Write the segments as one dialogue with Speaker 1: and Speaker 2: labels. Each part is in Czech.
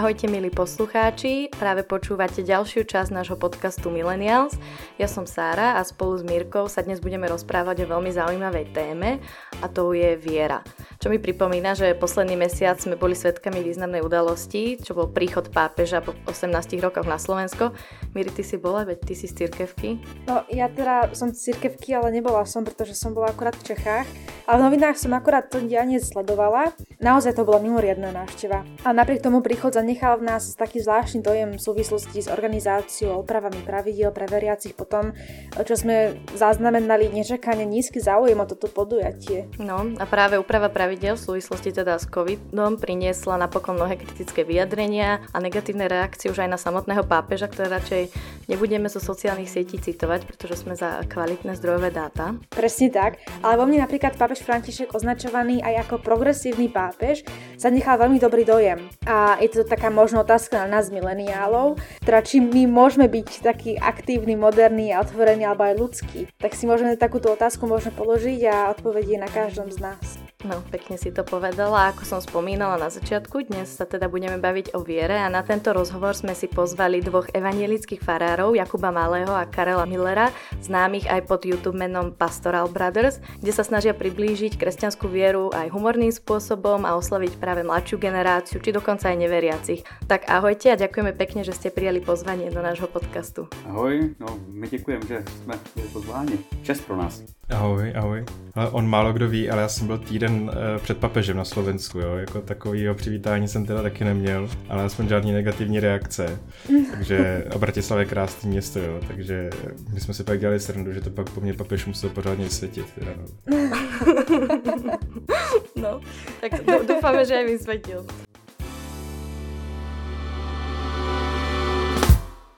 Speaker 1: Ahojte milí poslucháči, práve počúvate ďalšiu časť nášho podcastu Millennials. Ja som Sára a spolu s Mírkou sa dnes budeme rozprávať o veľmi zaujímavej téme a to je viera. Čo mi pripomína, že posledný mesiac sme boli svetkami významnej udalosti, čo bol príchod pápeža po 18 rokoch na Slovensko. Miri, ty si bola, veď ty si z cirkevky?
Speaker 2: No, ja teda som z cirkevky, ale nebola som, pretože som bola akurát v Čechách. Ale v novinách som akurát to dianie sledovala. Naozaj to bola mimoriadná návšteva. A napriek tomu príchod zanechal v nás taký zvláštny dojem v súvislosti s organizáciou a opravami pravidiel pre veriacich potom, čo sme zaznamenali nečakane nízky záujem o toto podujatie.
Speaker 1: No a práve úprava pravidel v súvislosti teda s covidom priniesla napokon mnohé kritické vyjadrenia a negatívne reakcie už aj na samotného pápeža, ktoré radšej nebudeme zo sociálnych sietí citovať, pretože sme za kvalitné zdrojové dáta.
Speaker 2: Presne tak, ale vo mne napríklad pápež František označovaný aj ako progresívny pápež zanechal veľmi dobrý dojem. A je to taká možno otázka na nás mileniálov, teda či my môžeme byť taký aktívny, moderný a otvorený alebo aj ľudský. Tak si môžeme takúto otázku možno položiť a odpovedie na každom z nás.
Speaker 1: No, pekne si to povedala. Ako som spomínala na začiatku, dnes sa teda budeme baviť o viere a na tento rozhovor sme si pozvali dvoch evanielických farárov, Jakuba Malého a Karela Millera, známych aj pod YouTube menom Pastoral Brothers, kde sa snažia priblížiť kresťanskú vieru aj humorným spôsobom a oslaviť práve mladšiu generáciu, či dokonca aj neveriacich. Tak ahojte a ďakujeme pekne, že ste prijali pozvanie do nášho podcastu.
Speaker 3: Ahoj, no my děkujeme, že jsme byli. Čest pro nás.
Speaker 4: Ahoj, ahoj. Ale on málo kdo ví, ale já jsem byl týden uh, před papežem na Slovensku, jo. Jako takovýho přivítání jsem teda taky neměl, ale aspoň žádný negativní reakce. Takže a Bratislava je krásné město, jo. Takže my jsme si pak dělali srandu, že to pak po mně papež musel pořádně vysvětit. Teda, no.
Speaker 1: no, tak doufáme, že aj vysvetil.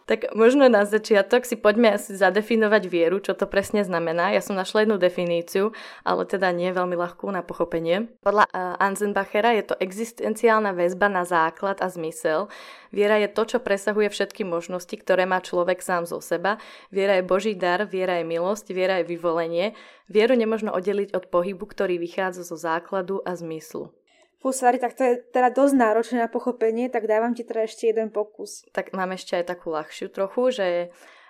Speaker 1: Tak možno na začiatok si poďme asi zadefinovať vieru, čo to presne znamená. Ja som našla jednu definíciu, ale teda nie veľmi ľahkú na pochopenie. Podľa uh, Anzenbachera je to existenciálna väzba na základ a zmysel. Viera je to, čo presahuje všetky možnosti, ktoré má človek sám zo seba. Viera je Boží dar, viera je milosť, viera je vyvolenie. Vieru nemožno oddeliť od pohybu, ktorý vychádza zo základu a zmyslu.
Speaker 2: Fusari, tak to je teda dosť náročné na pochopenie, tak dávam ti teda ešte jeden pokus.
Speaker 1: Tak mám ešte aj takú ľahšiu trochu, že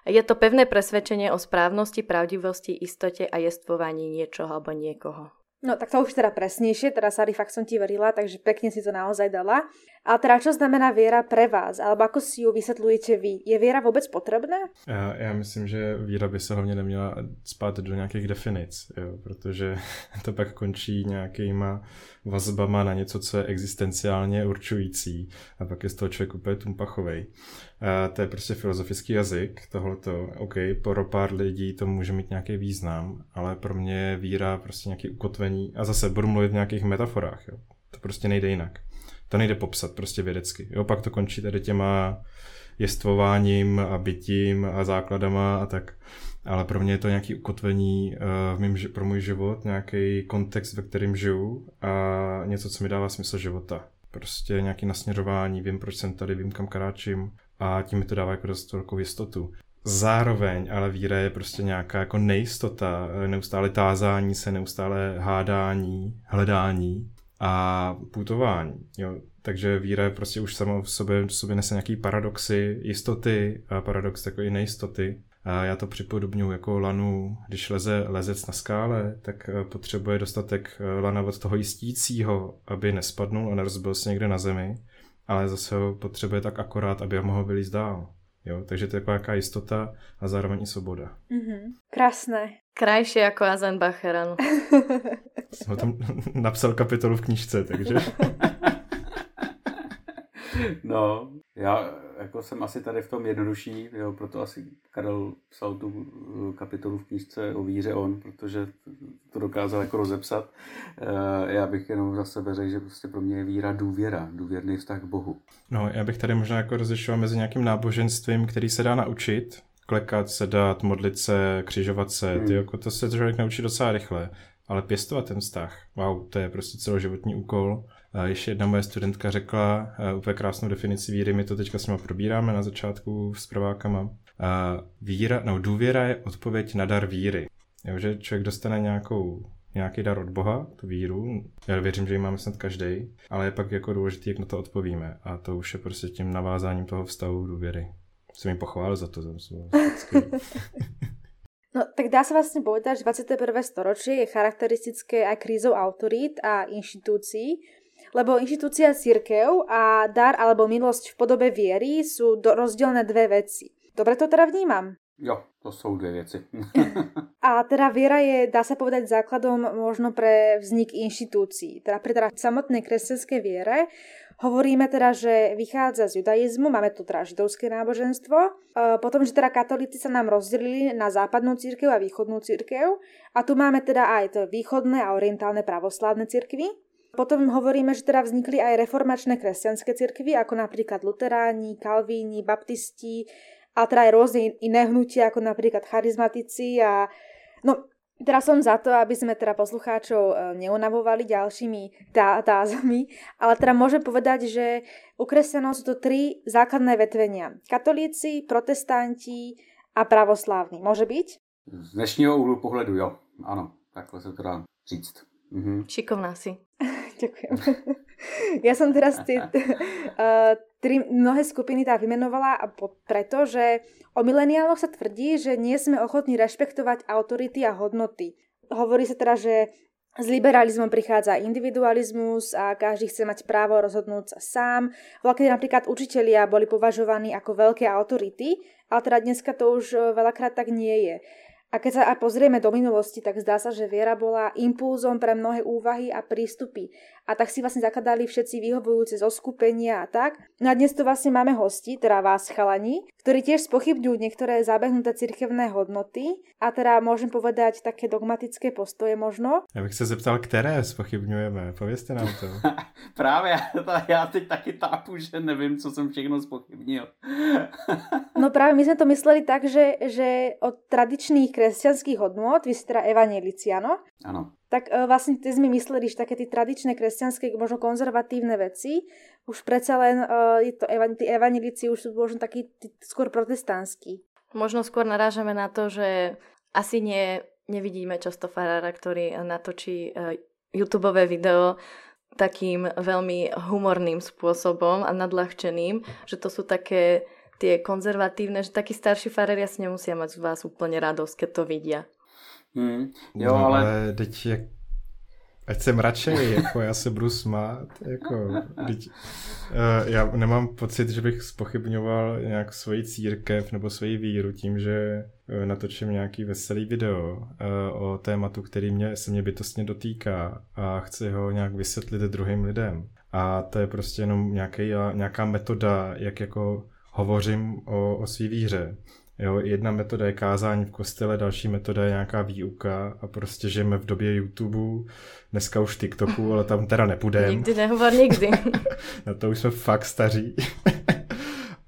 Speaker 1: je to pevné presvedčenie o správnosti, pravdivosti, istote a jestvovaní niečoho alebo niekoho.
Speaker 2: No tak to už teda presnejšie, teda Sari, fakt som ti verila, takže pekne si to naozaj dala. A teda čo znamená viera pre vás, alebo ako si ju vysvetľujete vy? Je viera vůbec potřebná?
Speaker 4: Já, já myslím, že víra by se hlavně neměla spát do nějakých definic, jo, protože to pak končí nějakýma vazbama na něco, co je existenciálně určující a pak je z toho člověk úplně tumpachovej. A to je prostě filozofický jazyk, tohleto, OK, pro pár lidí to může mít nějaký význam, ale pro mě je víra prostě nějaký ukotvení a zase budu mluvit v nějakých metaforách, jo. to prostě nejde jinak to nejde popsat prostě vědecky. Jo, pak to končí tady těma jestvováním a bytím a základama a tak. Ale pro mě je to nějaké ukotvení uh, v mým, pro můj život, nějaký kontext, ve kterém žiju a něco, co mi dává smysl života. Prostě nějaké nasměrování, vím, proč jsem tady, vím, kam kráčím a tím mi to dává jako dost velkou jistotu. Zároveň ale víra je prostě nějaká jako nejistota, neustále tázání se, neustále hádání, hledání a putování. Jo. Takže víra je prostě už samo v sobě, v sobě nese nějaký paradoxy, jistoty a paradox takový nejistoty. A já to připodobňuji jako lanu, když leze lezec na skále, tak eh, potřebuje dostatek eh, lana od toho jistícího, aby nespadnul a nerozbil se někde na zemi, ale zase ho potřebuje tak akorát, aby ho mohl vylízt dál. Jo, takže to je nějaká jistota a zároveň i svoboda.
Speaker 2: Mm-hmm. Krásné.
Speaker 1: Krajšie jako Azenbacher, ano.
Speaker 4: Jsem tam napsal kapitolu v knižce, takže...
Speaker 3: no, já jako jsem asi tady v tom jednodušší, jo, proto asi Karel psal tu eh, kapitolu v knížce o víře on, protože to dokázal jako rozepsat. Eh, já bych jenom za sebe řekl, že prostě pro mě je víra důvěra, důvěrný vztah k Bohu.
Speaker 4: No, já bych tady možná jako rozlišoval mezi nějakým náboženstvím, který se dá naučit, klekat, sedat, modlit se, křižovat se, hmm. ty, jako to se člověk naučí docela rychle, ale pěstovat ten vztah, wow, to je prostě celoživotní úkol. Ještě jedna moje studentka řekla uh, úplně krásnou definici víry, my to teďka s nimi probíráme na začátku s prvákama. Víra, no důvěra je odpověď na dar víry. Jo, že člověk dostane nějakou nějaký dar od Boha, tu víru. Já věřím, že ji máme snad každý, ale je pak jako důležité, jak na to odpovíme. A to už je prostě tím navázáním toho vztahu důvěry. Jsem jim pochválil za to.
Speaker 2: No, tak dá sa vlastne povedať, že 21. storočie je charakteristické aj krízou autorít a inštitúcií, lebo inštitúcia církev a dar alebo milosť v podobe viery sú do, rozdielne dve veci. Dobre to teda vnímam?
Speaker 3: Jo, to jsou dvě věci.
Speaker 2: a teda viera je, dá sa povedať, základom možno pre vznik inštitúcií. Teda pre teda samotnej kresťanskej viere hovoríme teda, že vychádza z judaizmu, máme tu teda židovské náboženstvo, e, potom, že teda katolíci sa nám rozdelili na západnú církev a východnú církev a tu máme teda aj to východné a orientálne pravoslávne církvy. Potom hovoríme, že teda vznikli aj reformačné kresťanské cirkvy, ako napríklad luteráni, kalvíni, baptisti, a teda aj rôzne iné hnutia, ako napríklad charizmatici a no, Teraz som za to, aby sme teda poslucháčov e, neunavovali ďalšími tá, tázami, ale teda môžem povedať, že u kresťanov sú to tri základné vetvenia. Katolíci, protestanti a pravoslávni. Môže byť?
Speaker 3: Z dnešního úhlu pohledu jo, ano, takhle se to dá říct.
Speaker 1: Mhm. Šikovná si.
Speaker 2: Ďakujem. ja som teraz tie uh, tri mnohé skupiny tá vymenovala a po, preto, že o mileniáloch sa tvrdí, že nie sme ochotní rešpektovať autority a hodnoty. Hovorí sa teda, že s liberalizmom prichádza individualizmus a každý chce mať právo rozhodnúť sa sám. Veľkedy napríklad učitelia boli považovaní ako veľké autority, ale teda dneska to už eh, veľakrát tak nie je. A keď sa aj pozrieme do minulosti, tak zdá sa, že viera bola impulzom pre mnohé úvahy a prístupy. A tak si vlastne zakladali všetci vyhovujúce zo skupenia a tak. No a dnes tu vlastne máme hosti, teda vás chalani, ktorí tiež spochybňujú niektoré zabehnuté cirkevné hodnoty a teda môžem povedať také dogmatické postoje možno.
Speaker 4: Já bych se zeptal, které spochybňujeme, povězte nám to.
Speaker 3: Právě, já teď taky tápu, že nevím, co jsem všechno spochybnil.
Speaker 2: no právě my jsme to mysleli tak, že, že od tradičných kresťanských hodnôt, vy ste teda evanelici, áno?
Speaker 3: Áno.
Speaker 2: Tak uh, vlastne ty sme mysleli, že také tie tradičné kresťanské, možno konzervatívne veci, už predsa len uh, je to, tí evanelici už sú možno takí tí, skôr protestantskí.
Speaker 1: Možno skôr narážame na to, že asi nie, nevidíme často farára, ktorý natočí uh, YouTube video takým veľmi humorným spôsobom a nadľahčeným, že to sú také tie konzervatívne, že takí starší faréri asi nemusia mať z vás úplne radosť, keď to vidia.
Speaker 4: Hmm. Jo, no, ale... ale teď jak... Ať jsem radšej, jako já se budu smát, jako, teď, uh, já nemám pocit, že bych spochybňoval nějak svoji církev nebo svoji víru tím, že uh, natočím nějaký veselý video uh, o tématu, který mě, se mě bytostně dotýká a chci ho nějak vysvětlit druhým lidem. A to je prostě jenom nějaký, nějaká metoda, jak jako hovořím o, o své víře. Jo, jedna metoda je kázání v kostele, další metoda je nějaká výuka a prostě žijeme v době YouTube, dneska už TikToku, ale tam teda nepůjdeme.
Speaker 1: Nikdy nehovor nikdy.
Speaker 4: Na to už jsme fakt staří.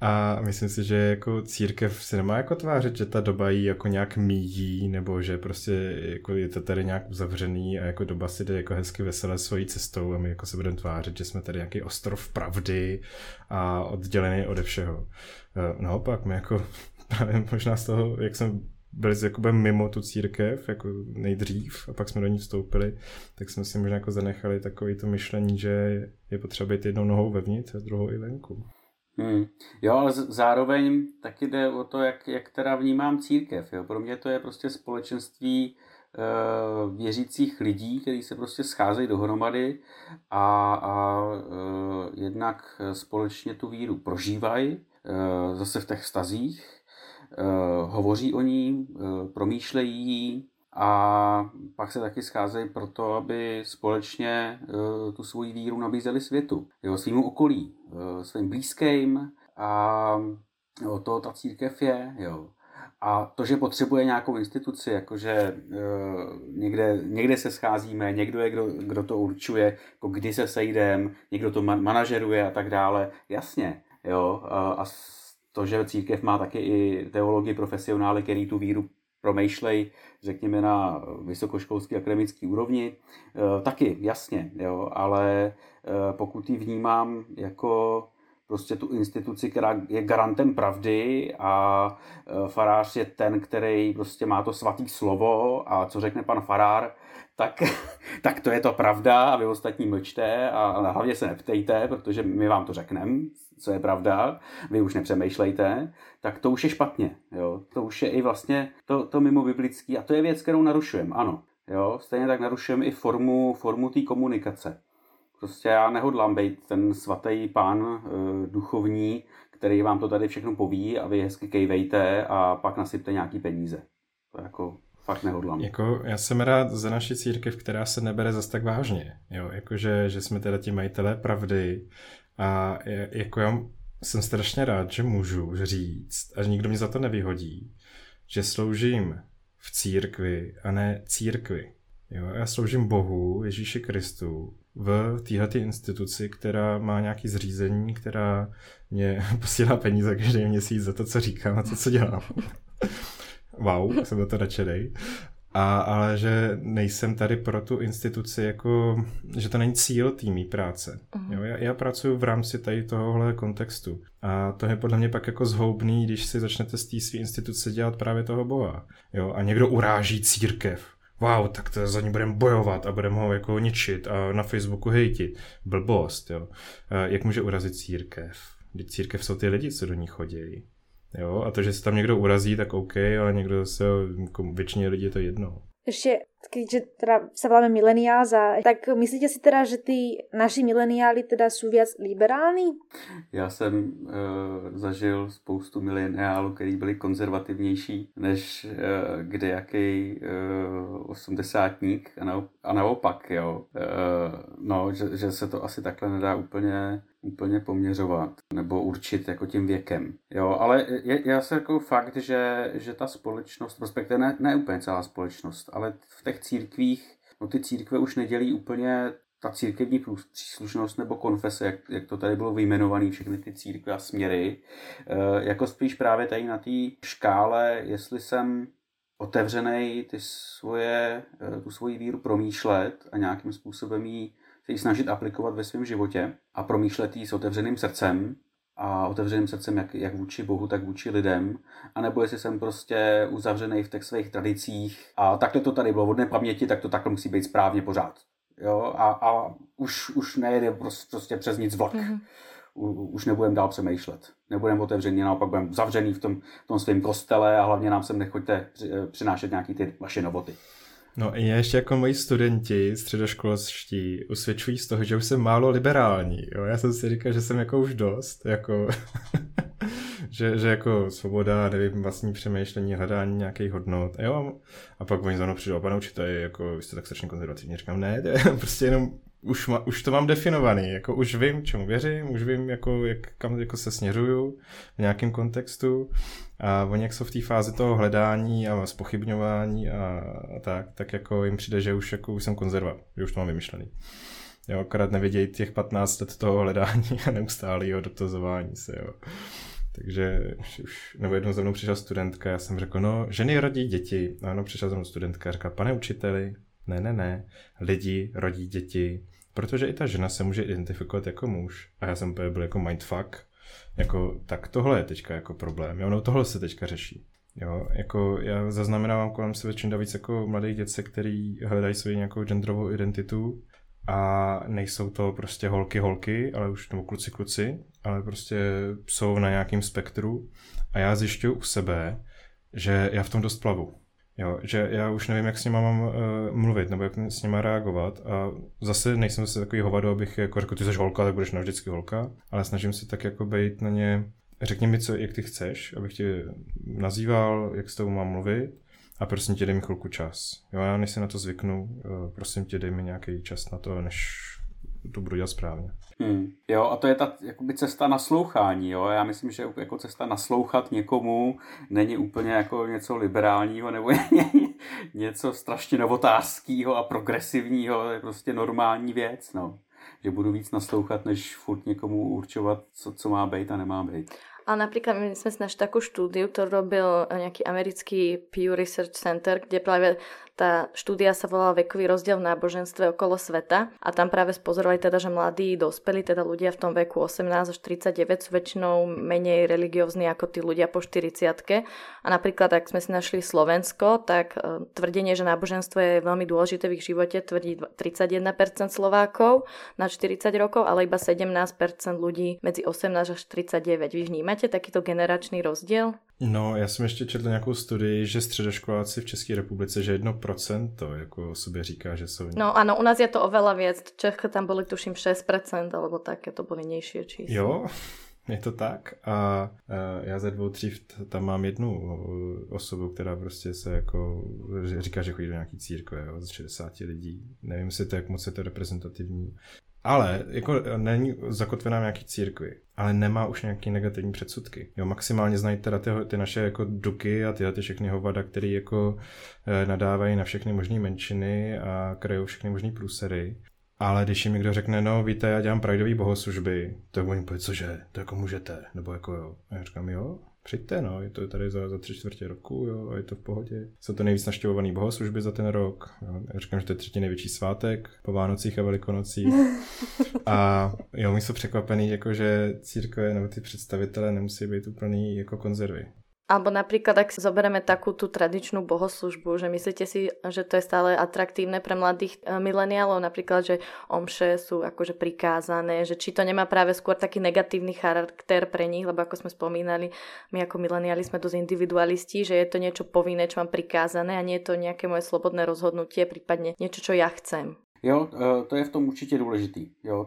Speaker 4: A myslím si, že jako církev si nemá jako tvářit, že ta doba jí jako nějak míjí, nebo že prostě jako je to tady nějak uzavřený a jako doba si jde jako hezky veselé svojí cestou a my jako se budeme tvářit, že jsme tady nějaký ostrov pravdy a oddělený ode všeho. E, naopak, my jako právě možná z toho, jak jsem byli jakoby mimo tu církev, jako nejdřív, a pak jsme do ní vstoupili, tak jsme si možná jako zanechali takový to myšlení, že je potřeba být jednou nohou vevnitř a druhou i venku.
Speaker 3: Hmm. Jo, ale zároveň taky jde o to, jak, jak teda vnímám církev. Jo. Pro mě to je prostě společenství e, věřících lidí, kteří se prostě scházejí dohromady a, a e, jednak společně tu víru prožívají, e, zase v těch vztazích, hovoří o ní, e, promýšlejí ji, a pak se taky scházejí proto, aby společně uh, tu svoji víru nabízeli světu, jo, svým okolí, svým blízkým a o to ta církev je. Jo. A to, že potřebuje nějakou instituci, jakože uh, někde, někde se scházíme, někdo je, kdo, kdo to určuje, jako kdy se sejdeme, někdo to man- manažeruje a tak dále, jasně. Jo. Uh, a to, že církev má taky i teologii profesionály, který tu víru promýšlej, řekněme, na vysokoškolský akademický úrovni, eh, taky, jasně, jo, ale eh, pokud ji vnímám jako prostě tu instituci, která je garantem pravdy a eh, farář je ten, který prostě má to svatý slovo a co řekne pan farár, tak, tak to je to pravda a vy ostatní mlčte a hlavně se neptejte, protože my vám to řekneme, co je pravda, vy už nepřemýšlejte, tak to už je špatně. Jo? To už je i vlastně to, to mimo biblický a to je věc, kterou narušujeme, ano. Jo? Stejně tak narušujeme i formu, formu té komunikace. Prostě já nehodlám být ten svatý pán e, duchovní, který vám to tady všechno poví a vy hezky kejvejte a pak nasypte nějaký peníze. To jako fakt nehodlám.
Speaker 4: Jako, já jsem rád za naši církev, která se nebere zas tak vážně. Jo? Jako, že, že jsme teda ti majitelé pravdy a jako já jsem strašně rád, že můžu říct, a nikdo mě za to nevyhodí, že sloužím v církvi a ne církvi. Jo, já sloužím Bohu, Ježíši Kristu, v téhle instituci, která má nějaký zřízení, která mě posílá peníze každý měsíc za to, co říkám a to, co dělám. wow, jsem za to nadšenej. A, ale že nejsem tady pro tu instituci jako, že to není cíl týmí práce. Uh-huh. Jo, já, já pracuji v rámci tady tohohle kontextu. A to je podle mě pak jako zhoubný, když si začnete z té své instituce dělat právě toho boha. Jo, a někdo uráží církev. Wow, tak to za ní budeme bojovat a budeme ho jako ničit a na Facebooku hejtit. Blbost, jo. Jak může urazit církev? Církev jsou ty lidi, co do ní chodí. Jo, a to, že se tam někdo urazí, tak OK, ale někdo zase, jako většině lidí je to jedno.
Speaker 2: Ještě keďže teda sa voláme mileniáls a tak myslíte si teda, že ty naši mileniáli teda sú viac liberální?
Speaker 3: Já jsem uh, zažil spoustu mileniálů, kteří byli konzervativnější než uh, kdejaký uh, osmdesátník a, na, a naopak, jo. Uh, no, že, že se to asi takhle nedá úplně úplně poměřovat nebo určit jako tím věkem. Jo, ale je, je asi jako fakt, že, že ta společnost, respektive ne, ne úplně celá společnost, ale v těch církvích, no ty církve už nedělí úplně ta církevní příslušnost nebo konfese, jak, jak to tady bylo vyjmenované, všechny ty církve a směry, e, jako spíš právě tady na té škále, jestli jsem otevřený ty svoje, eh, tu svoji víru promýšlet a nějakým způsobem ji se ji snažit aplikovat ve svém životě a promýšlet ji s otevřeným srdcem a otevřeným srdcem jak, jak vůči Bohu, tak vůči lidem, anebo jestli jsem prostě uzavřený v těch svých tradicích a takhle to tady bylo od paměti, tak to takhle musí být správně pořád. Jo? A, a už, už nejde prostě, prostě přes nic vlak. Mm-hmm. U, už nebudeme dál přemýšlet. Nebudeme otevření, naopak budeme zavřený v tom, v tom svém kostele a hlavně nám sem nechoďte přinášet nějaký ty vaše novoty.
Speaker 4: No i ještě jako moji studenti středoškolští usvědčují z toho, že už jsem málo liberální. Jo? Já jsem si říkal, že jsem jako už dost, jako že, že jako svoboda, nevím, vlastní přemýšlení, hledání nějakých hodnot. Jo? A pak oni za mnou přijdou, pane učiteli, jako vy jste tak strašně konzervativní. Říkám, ne, prostě jenom už, ma, už to mám definovaný, jako už vím, čemu věřím, už vím, jako, jak, kam jako se směřuju v nějakém kontextu a oni jak jsou v té fázi toho hledání a spochybňování a, tak, tak jako jim přijde, že už, jako, už jsem konzerva, že už to mám vymyšlený. Jo, akorát nevidějí těch 15 let toho hledání a neustálého dotazování se, jo. Takže už, nebo jednou za mnou přišla studentka, já jsem řekl, no, ženy rodí děti. A ano, přišla za mnou studentka a říká, pane učiteli, ne, ne, ne, lidi rodí děti, protože i ta žena se může identifikovat jako muž. A já jsem byl jako mindfuck, jako tak tohle je teďka jako problém, jo, no tohle se teďka řeší. Jo, jako já zaznamenávám kolem sebe čím víc jako mladých dětce, který hledají svoji nějakou genderovou identitu a nejsou to prostě holky holky, ale už nebo kluci kluci, ale prostě jsou na nějakém spektru a já zjišťuju u sebe, že já v tom dost plavu. Jo, že já už nevím, jak s nima mám uh, mluvit, nebo jak s nima reagovat a zase nejsem zase takový hovado, abych jako řekl, ty jsi holka, tak budeš navždycky holka, ale snažím se tak jako být na ně, řekni mi, co, jak ty chceš, abych tě nazýval, jak s tebou mám mluvit a prosím tě, dej mi chvilku čas. Jo, já než se na to zvyknu, uh, prosím tě, dej mi nějaký čas na to, než to budu dělat správně.
Speaker 3: Hmm. Jo, a to je ta jakoby cesta naslouchání. Jo? Já myslím, že jako cesta naslouchat někomu není úplně jako něco liberálního nebo něco strašně novotářského a progresivního. To je prostě normální věc. No. Že budu víc naslouchat, než furt někomu určovat, co, co má být a nemá být.
Speaker 1: Ale napríklad my sme si našli takú štúdiu, ktorú robil nejaký americký Pew Research Center, kde práve Tá štúdia sa volala Vekový rozdiel v náboženstve okolo sveta a tam práve spozorovali teda, že mladí dospelí, teda ľudia v tom veku 18 až 39 sú väčšinou menej religiózni ako tí ľudia po 40 A napríklad, ak sme si našli Slovensko, tak e, tvrdenie, že náboženstvo je veľmi dôležité v ich živote, tvrdí 31% Slovákov na 40 rokov, ale iba 17% ľudí medzi 18 až 39. Vy vnímate takýto generačný rozdiel?
Speaker 4: No, já jsem ještě četl nějakou studii, že středoškoláci v České republice, že 1% to jako o sobě říká, že jsou...
Speaker 1: No ano, u nás je to oveľa viac. V Čech tam byly tuším 6%, alebo také to byly nižší čísla.
Speaker 4: Jo, je to tak a já ze dvou tří tam mám jednu osobu, která prostě se jako říká, že chodí do nějaký církve jo, z 60 lidí. Nevím si to, jak moc je to reprezentativní. Ale jako není zakotvená nějaký církvi, ale nemá už nějaký negativní předsudky. Jo, maximálně znají teda ty, ty naše jako duky a tyhle ty všechny hovada, které jako e, nadávají na všechny možné menšiny a krajou všechny možné průsery. Ale když jim někdo řekne, no víte, já dělám prajdový bohoslužby, tak oni poví, cože, to jako můžete, nebo jako jo. A já říkám, jo, přijďte, no, je to tady za, za tři čtvrtě roku, jo, a je to v pohodě. Jsou to nejvíc naštěvované bohoslužby za ten rok. Jo. Já říkám, že to je třetí největší svátek po Vánocích a Velikonocích. A jo, my jsou překvapený, jako že církve nebo ty představitelé nemusí být úplný jako konzervy.
Speaker 1: Alebo napríklad, ak zoberieme takú tú tradičnú bohoslužbu, že myslíte si, že to je stále atraktívne pre mladých e, mileniálov, napríklad, že omše sú akože prikázané, že či to nemá práve skôr taký negatívny charakter pre nich, lebo ako sme spomínali, my ako mileniáli sme dosť individualisti, že je to niečo povinné, čo mám prikázané a nie je to nejaké moje slobodné rozhodnutie, prípadne niečo, čo ja chcem.
Speaker 3: Jo, eh, to je v tom určitě důležitý. Jo.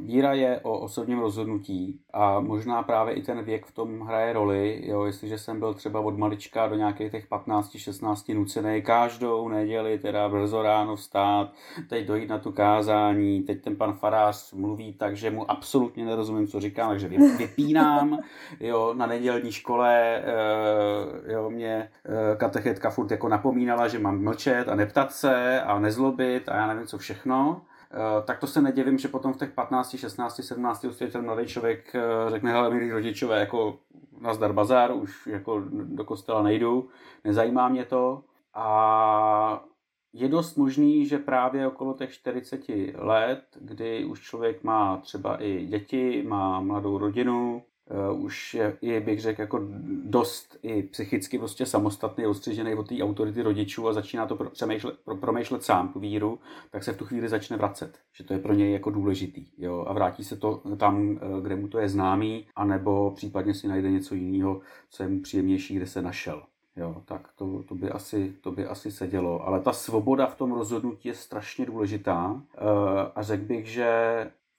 Speaker 3: Víra je o osobním rozhodnutí a možná právě i ten věk v tom hraje roli. Jo. Jestliže jsem byl třeba od malička do nějakých těch 15-16 nucený každou neděli, teda brzo ráno vstát, teď dojít na tu kázání, teď ten pan farář mluví tak, že mu absolutně nerozumím, co říká, takže vypínám. Jo, na nedělní škole eh, jo, mě eh, katechetka furt jako napomínala, že mám mlčet a neptat se a nezlobit a já nevím, co všechno všechno, eh, tak to se nedivím, že potom v těch 15, 16, 17 už ten mladý člověk eh, řekne, hele, milí rodičové, jako nazdar bazar, už jako do kostela nejdu, nezajímá mě to. A je dost možný, že právě okolo těch 40 let, kdy už člověk má třeba i děti, má mladou rodinu, uh, už je, je, bych řekl, jako dost i psychicky prostě samostatný, odstřižený od té autority rodičů a začíná to pro, přemýšlet, pro, promýšlet sám tu víru, tak se v tu chvíli začne vracet, že to je pro něj jako důležitý. Jo? A vrátí se to tam, eh, kde mu to je známý, anebo případně si najde něco jiného, co je mu příjemnější, kde se našel. Jo, tak to, to, by asi, to by asi sedělo. Ale ta svoboda v tom rozhodnutí je strašně důležitá eh, a řekl bych, že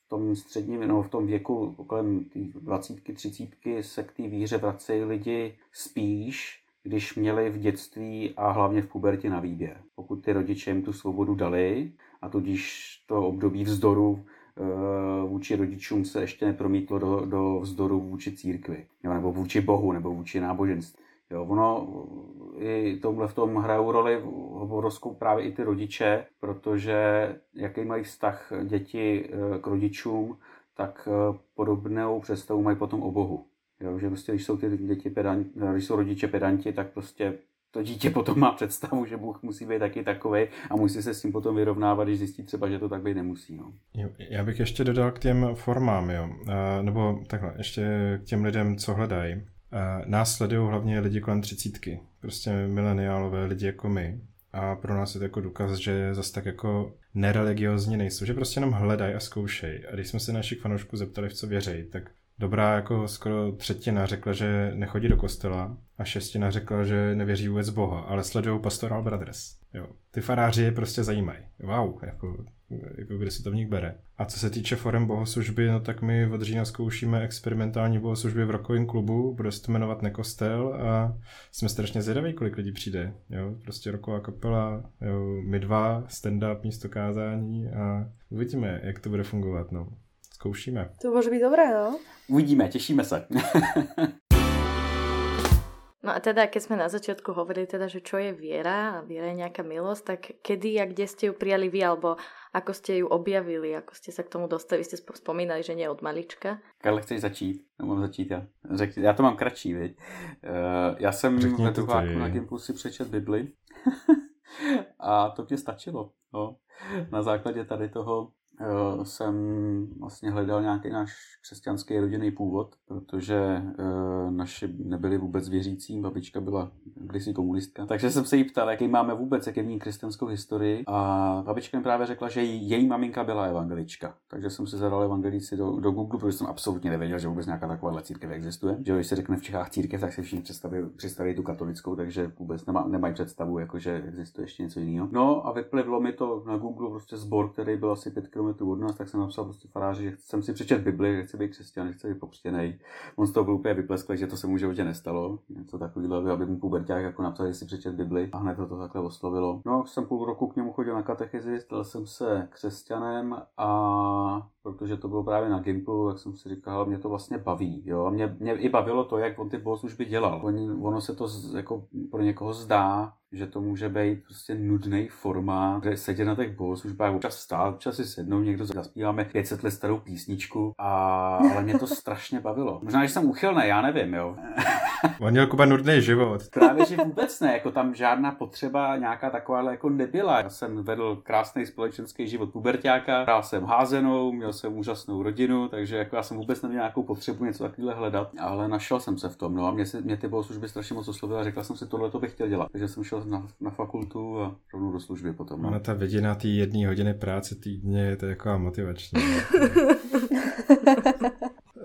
Speaker 3: tom středním, no v tom věku kolem 20, 30 se k té víře vracejí lidi spíš, když měli v dětství a hlavně v pubertě na výběr. Pokud ty rodiče jim tu svobodu dali a tudíž to období vzdoru eh, vůči rodičům se ještě nepromítlo do, do vzdoru vůči církvi, nebo vůči Bohu, nebo vůči náboženství. Jo, ono i tomhle v tom hrajou roli obrovskou právě i ty rodiče, protože jaký mají vztah děti eh, k rodičům, tak eh, podobnou představu mají potom o Bohu. Jo, že prostě, když jsou ty děti pedanti, když jsou rodiče pedanti, tak prostě to dítě potom má představu, že Bůh musí být taky takový a musí se s tím potom vyrovnávat, když zjistí třeba, že to tak být nemusí. No.
Speaker 4: Já bych ještě dodal k těm formám, jo. Nebo takhle, ještě k těm lidem, co hledají. Nás sledují hlavně lidi kolem třicítky, prostě mileniálové lidi jako my. A pro nás je to jako důkaz, že zase tak jako nereligiozní nejsou, že prostě jenom hledají a zkoušejí. A když jsme se našich fanoušků zeptali, v co věří, tak dobrá jako skoro třetina řekla, že nechodí do kostela a šestina řekla, že nevěří vůbec Boha, ale sledují Pastoral Brothers. Jo. Ty faráři je prostě zajímají. Wow, jako jako kde si to v nich bere. A co se týče forem bohoslužby, no tak my od října zkoušíme experimentální bohoslužby v rokovém klubu, bude se to jmenovat Nekostel a jsme strašně zvědaví, kolik lidí přijde. Jo? Prostě roková kapela, jo? my dva, stand-up místo kázání a uvidíme, jak to bude fungovat. No. Zkoušíme.
Speaker 2: To může být dobré, no?
Speaker 3: Uvidíme, těšíme se.
Speaker 1: No a teda, keď sme na začiatku hovorili teda, že čo je viera a viera je nejaká milosť, tak kedy a kde ste ju prijali vy, alebo ako ste ju objavili, ako ste sa k tomu dostali, ste spomínali, že nie od malička.
Speaker 3: Karle, chceš začít? Nebo mám začít já? Řek, já to mám kratší, viď? Uh, já jsem v Metuváku na Gimplu si přečet Bibli. A to mě stačilo. No. Na základě tady toho jsem vlastně hledal nějaký náš křesťanský rodinný původ, protože uh, naši nebyli vůbec věřící, babička byla kdysi komunistka. Takže jsem se jí ptal, jaký máme vůbec, jak je v ní křesťanskou historii. A babička mi právě řekla, že její, její maminka byla evangelička. Takže jsem si zadal evangelici do, do Google, protože jsem absolutně nevěděl, že vůbec nějaká taková církev existuje. Že když se řekne v Čechách církev, tak se všichni představí, představí tu katolickou, takže vůbec nemá, nemají představu, jako že existuje ještě něco jiného. No a vyplivlo mi to na Google prostě sbor, který byl asi 5 km od nás, tak jsem napsal prostě faráři, že jsem si přečet Bibli, že chci být křesťan, že chci být pokřtěný. On z toho byl úplně vypleskl, že to se mu životě nestalo. Něco takového, aby mu puberták jako napsal, že si přečet Bibli a hned to, to takhle oslovilo. No, jsem půl roku k němu chodil na katechezi, stal jsem se křesťanem a protože to bylo právě na Gimplu, tak jsem si říkal, mě to vlastně baví. Jo? A mě, mě i bavilo to, jak on ty bohoslužby dělal. On, ono se to z, jako pro někoho zdá, že to může být prostě nudný formát, kde sedět na těch bohoslužbách, občas vstát, občas si sednout, někdo zaspíváme 500 let starou písničku, a, ale mě to strašně bavilo. Možná, že jsem uchylný, já nevím, jo.
Speaker 4: On měl Kuba nudný život.
Speaker 3: Právě, že vůbec ne, jako tam žádná potřeba nějaká taková jako nebyla. Já jsem vedl krásný společenský život pubertáka, hrál jsem házenou, měl jsem úžasnou rodinu, takže jako já jsem vůbec neměl nějakou potřebu něco takového hledat, ale našel jsem se v tom. No a mě, se, mě ty bohoslužby strašně moc oslovily a řekl jsem si, tohle to bych chtěl dělat. Takže jsem šel na, na fakultu a rovnou do služby potom. No.
Speaker 4: Ona ta vidina té jedné hodiny práce týdně je to jako motivační.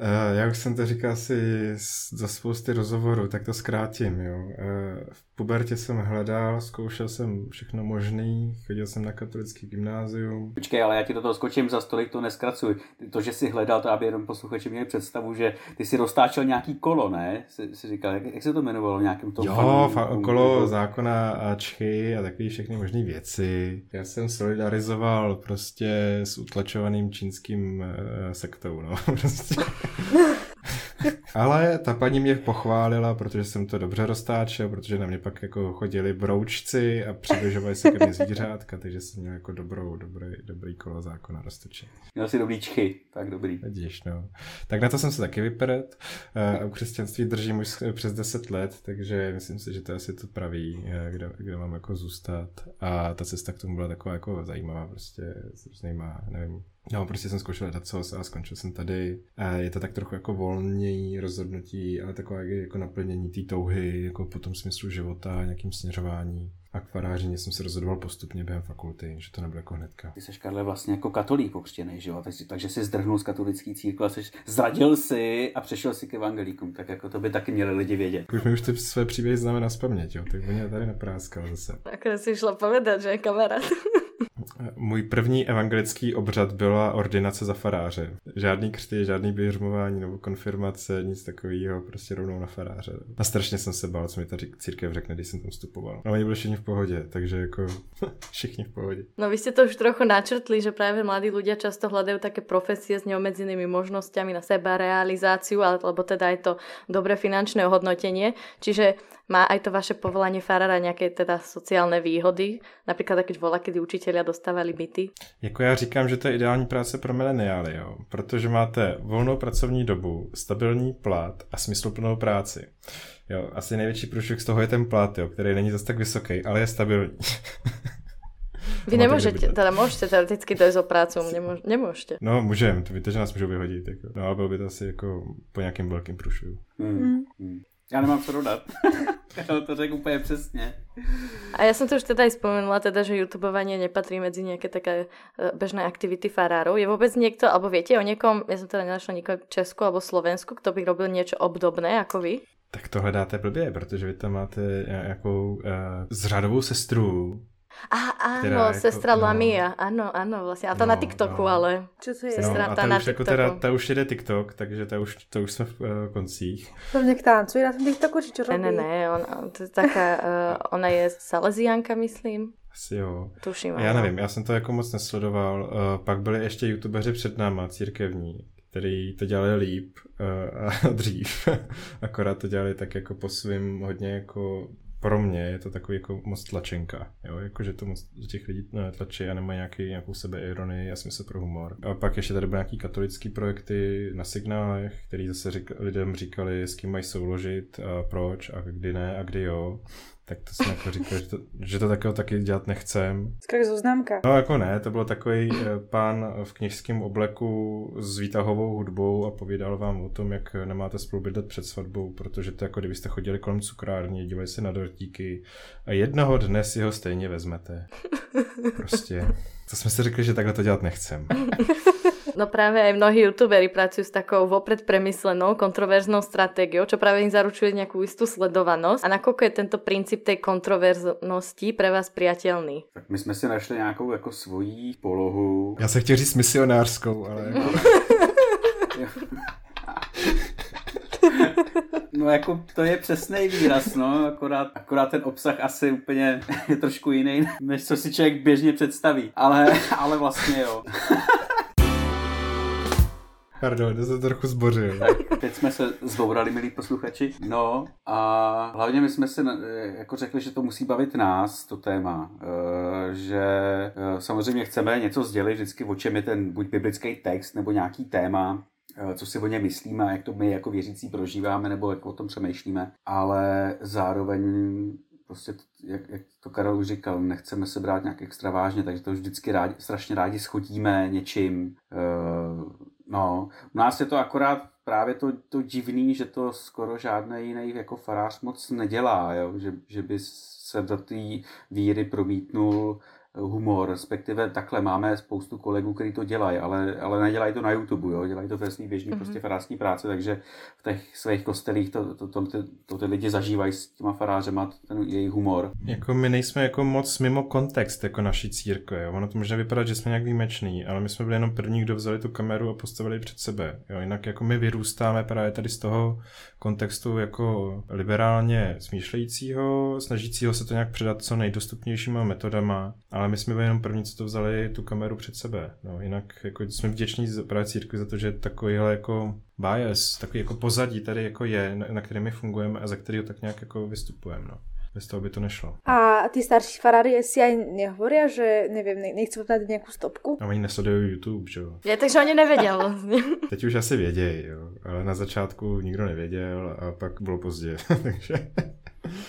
Speaker 4: Uh, já už jsem to říkal asi za spousty rozhovorů, tak to zkrátím. Jo. Uh, v pubertě jsem hledal, zkoušel jsem všechno možný, chodil jsem na katolický gymnázium.
Speaker 3: Počkej, ale já ti do toho skočím za stolik, to neskracuj. To, že jsi hledal, to aby jenom posluchači měli představu, že ty si roztáčel nějaký kolo, ne? Si, si říkal, jak, jak se to jmenovalo? Nějakým tom
Speaker 4: jo, fa- okolo nebo... zákona a čchy a takové všechny možné věci. Já jsem solidarizoval prostě s utlačovaným čínským uh, sektou, no. prostě. Ale ta paní mě pochválila, protože jsem to dobře roztáčel, protože na mě pak jako chodili broučci a přibližovali se ke mně zvířátka, takže jsem měl jako dobrou, dobrý, dobrý kolo zákona roztočit.
Speaker 3: Měl si dobrý čchy, tak dobrý.
Speaker 4: Vidíš, no. Tak na to jsem se taky vyperet. Eh, a u křesťanství držím už přes 10 let, takže myslím si, že to je asi to pravý, eh, kde, kde mám jako zůstat. A ta cesta k tomu byla taková jako zajímavá, prostě s různýma, nevím, No, prostě jsem zkoušel dát co a skončil jsem tady. A je to tak trochu jako volnější rozhodnutí, ale takové jako naplnění té touhy, jako po tom smyslu života, nějakým směřování. A k farářině jsem se rozhodoval postupně během fakulty, že to nebylo jako hnedka.
Speaker 3: Ty jsi, Karle, vlastně jako katolík pokřtěný, že jo? Takže, takže jsi zdrhnul z katolický církve, jsi zradil si a přešel si k evangelíkům. Tak jako to by taky měli lidi vědět.
Speaker 4: Už mi už ty své příběhy známe na spaměť, jo? Tak oni tady napráskal zase.
Speaker 1: Tak si šla povedat, že je kamarád.
Speaker 4: Můj první evangelický obřad byla ordinace za faráře. Žádný křty, žádný běžmování nebo konfirmace, nic takového, prostě rovnou na faráře. A strašně jsem se bál, co mi ta církev řekne, když jsem tam vstupoval. No oni byli všichni v pohodě, takže jako všichni v pohodě.
Speaker 1: No vy jste to už trochu načrtli, že právě mladí ľudia často hledají také profesie s neobmedzenými možnosťami na seba realizáciu, alebo teda je to dobré finančné ohodnotenie. Čiže má aj to vaše povolanie farára nějaké teda sociálne výhody? Například keď vola, kedy učiteľia dostávali byty?
Speaker 4: Jako já říkám, že to je ideální práce pro mileniály, jo? protože máte volnou pracovní dobu, stabilní plat a smysluplnou práci. Jo, asi největší průšvih z toho je ten plat, jo, který není zase tak vysoký, ale je stabilní.
Speaker 1: Vy nemůžete, teda můžete teoreticky dojít o prácu, nemůžete.
Speaker 4: No, můžeme, to víte, že nás můžou vyhodit. Jako. No, ale bylo by to asi jako po nějakém velkém průšvihu.
Speaker 3: Hmm. Hmm. Já nemám co dodat. Já to řekl úplně přesně.
Speaker 1: A já jsem to už teda i spomenula, teda, že YouTubovanie nepatří mezi nějaké také eh, bežné aktivity farárov. Je vůbec někdo, alebo viete o někom, já jsem teda nenašla nikoho v Česku alebo Slovensku, kdo by robil něco obdobné jako vy?
Speaker 4: Tak to hledáte blbě, protože vy tam máte nějakou uh, zřadovou sestru,
Speaker 1: a áno, jako, sestra no, Lamia, ano, ano, vlastně. A ta no, na TikToku, no. ale.
Speaker 2: Co to je?
Speaker 1: Sestra,
Speaker 4: no, a ta, ta na už jako teda, ta už jede TikTok, takže ta už, to už jsme v uh, koncích.
Speaker 2: To mě táncuje na tom TikToku, či čo robí?
Speaker 1: Ne, ne, ne, on, to je taká, uh, ona je Salesianka, myslím.
Speaker 4: Asi jo.
Speaker 1: Tuším,
Speaker 4: Já nevím, já jsem to jako moc nesledoval. Uh, pak byli ještě youtubeři před náma, církevní, který to dělali líp uh, a dřív. Akorát to dělali tak jako po svým hodně jako pro mě je to takový jako moc tlačenka, jo, jakože to moc těch lidí tlačí a nemají nějaký, nějakou sebeironii a smysl pro humor. A pak ještě tady byly nějaký katolický projekty na signálech, který zase řík, lidem říkali, s kým mají souložit a proč a kdy ne a kdy jo. Tak to jsem jako říkal, že to, že to takého taky dělat nechcem.
Speaker 2: Skoro zoznámka.
Speaker 4: No jako ne, to byl takový eh, pán v kněžském obleku s výtahovou hudbou a povídal vám o tom, jak nemáte spolu bydlet před svatbou, protože to jako kdybyste chodili kolem cukrárny, dívali se na dortíky a jednoho dne si ho stejně vezmete. Prostě. To jsme si řekli, že takhle to dělat nechcem.
Speaker 1: No práve aj mnohí youtuberi pracujú s takou vopred premyslenou kontroverznou stratégiou, čo práve im zaručuje nejakú istú sledovanosť. A nakoľko je tento princíp tej kontroverznosti pre vás priateľný?
Speaker 3: Tak my jsme si našli nějakou jako svojí polohu.
Speaker 4: Já se chtěl říct misionářskou, ale... Jako...
Speaker 3: No jako to je přesný výraz, no, akorát, akorát ten obsah asi úplně je trošku jiný, než co si člověk běžně představí, ale, ale vlastně jo.
Speaker 4: Pardon, to se trochu zbořil.
Speaker 3: Tak teď jsme se zbourali, milí posluchači. No a hlavně my jsme si jako řekli, že to musí bavit nás, to téma. E, že e, samozřejmě chceme něco sdělit vždycky, o čem je ten buď biblický text nebo nějaký téma, co si o něm myslíme, jak to my jako věřící prožíváme nebo jak o tom přemýšlíme, ale zároveň prostě, jak, jak to Karol už říkal, nechceme se brát nějak extra vážně, takže to vždycky rádi, strašně rádi schodíme něčím, No, u nás je to akorát právě to, to divný, že to skoro žádný jiný jako farář moc nedělá, jo? Že, že by se do té víry promítnul humor, respektive takhle máme spoustu kolegů, kteří to dělají, ale, ale nedělají to na YouTube, jo? dělají to ve svých běžných mm-hmm. prostě farářské práce, takže v těch svých kostelích to, to, to, to, to ty lidi zažívají s těma farářema, ten jejich humor.
Speaker 4: Jako my nejsme jako moc mimo kontext jako naší církve, jo? ono to může vypadat, že jsme nějak výjimeční, ale my jsme byli jenom první, kdo vzali tu kameru a postavili před sebe, jo? jinak jako my vyrůstáme právě tady z toho kontextu jako liberálně smýšlejícího, snažícího se to nějak předat co nejdostupnějšíma metodama, ale my jsme byli jenom první, co to vzali tu kameru před sebe. No, jinak jako jsme vděční právě církvi za to, že takovýhle jako bias, takový jako pozadí tady jako je, na, na kterém my fungujeme a za kterého tak nějak jako vystupujeme. No. Bez toho by to nešlo.
Speaker 2: A ty starší farári si aj nehovoria, že nevím, nechci dát nějakou stopku?
Speaker 4: A oni nesledují YouTube, že jo?
Speaker 1: Je, takže oni nevěděl.
Speaker 4: Teď už asi vědějí, jo. Ale na začátku nikdo nevěděl a pak bylo pozdě, takže...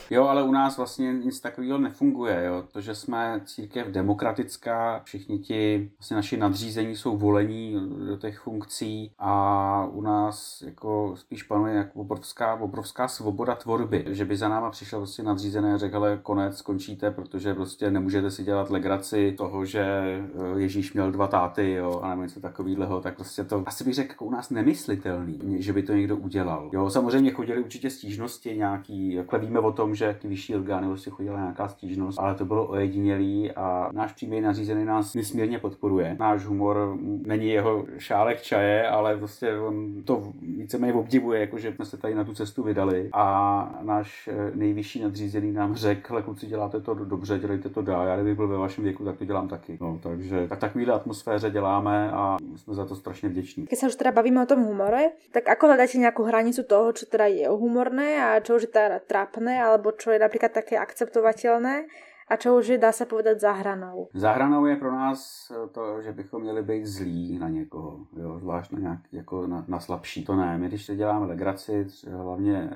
Speaker 3: Jo, ale u nás vlastně nic takového nefunguje. Jo. To, že jsme církev demokratická, všichni ti vlastně naši nadřízení jsou volení do těch funkcí a u nás jako spíš panuje jako obrovská, obrovská svoboda tvorby, že by za náma přišel prostě nadřízené a řekl, ale konec, skončíte, protože prostě nemůžete si dělat legraci toho, že eh, Ježíš měl dva táty, jo, a nebo něco takového, tak prostě to asi bych řekl jako u nás nemyslitelný, že by to někdo udělal. Jo, samozřejmě chodili určitě stížnosti nějaký, jako víme o tom, že vyšší orgány vlastně chodila nějaká stížnost, ale to bylo ojedinělý a náš přímý nařízený nás nesmírně podporuje. Náš humor není jeho šálek čaje, ale prostě on to víceméně obdivuje, jako že jsme se tady na tu cestu vydali a náš eh, nejvyšší nadřízený nám řekl, kluci děláte to dobře, dělejte to dál, já kdybych byl ve vašem věku, tak to dělám taky. No, takže tak takovýhle atmosféře děláme a jsme za to strašně vděční.
Speaker 2: Když se už teda bavíme o tom humore, tak ako hledáte nějakou hranicu toho, čo teda je humorné a čo už je teda trapné alebo čo je napríklad také akceptovateľné a čo už je, dá se povedat, za hranou.
Speaker 3: Za hranou je pro nás to, že bychom měli být zlí na někoho, jo, zvlášť na, nějak, jako na, na slabší. To ne, my když se děláme legraci, hlavně e,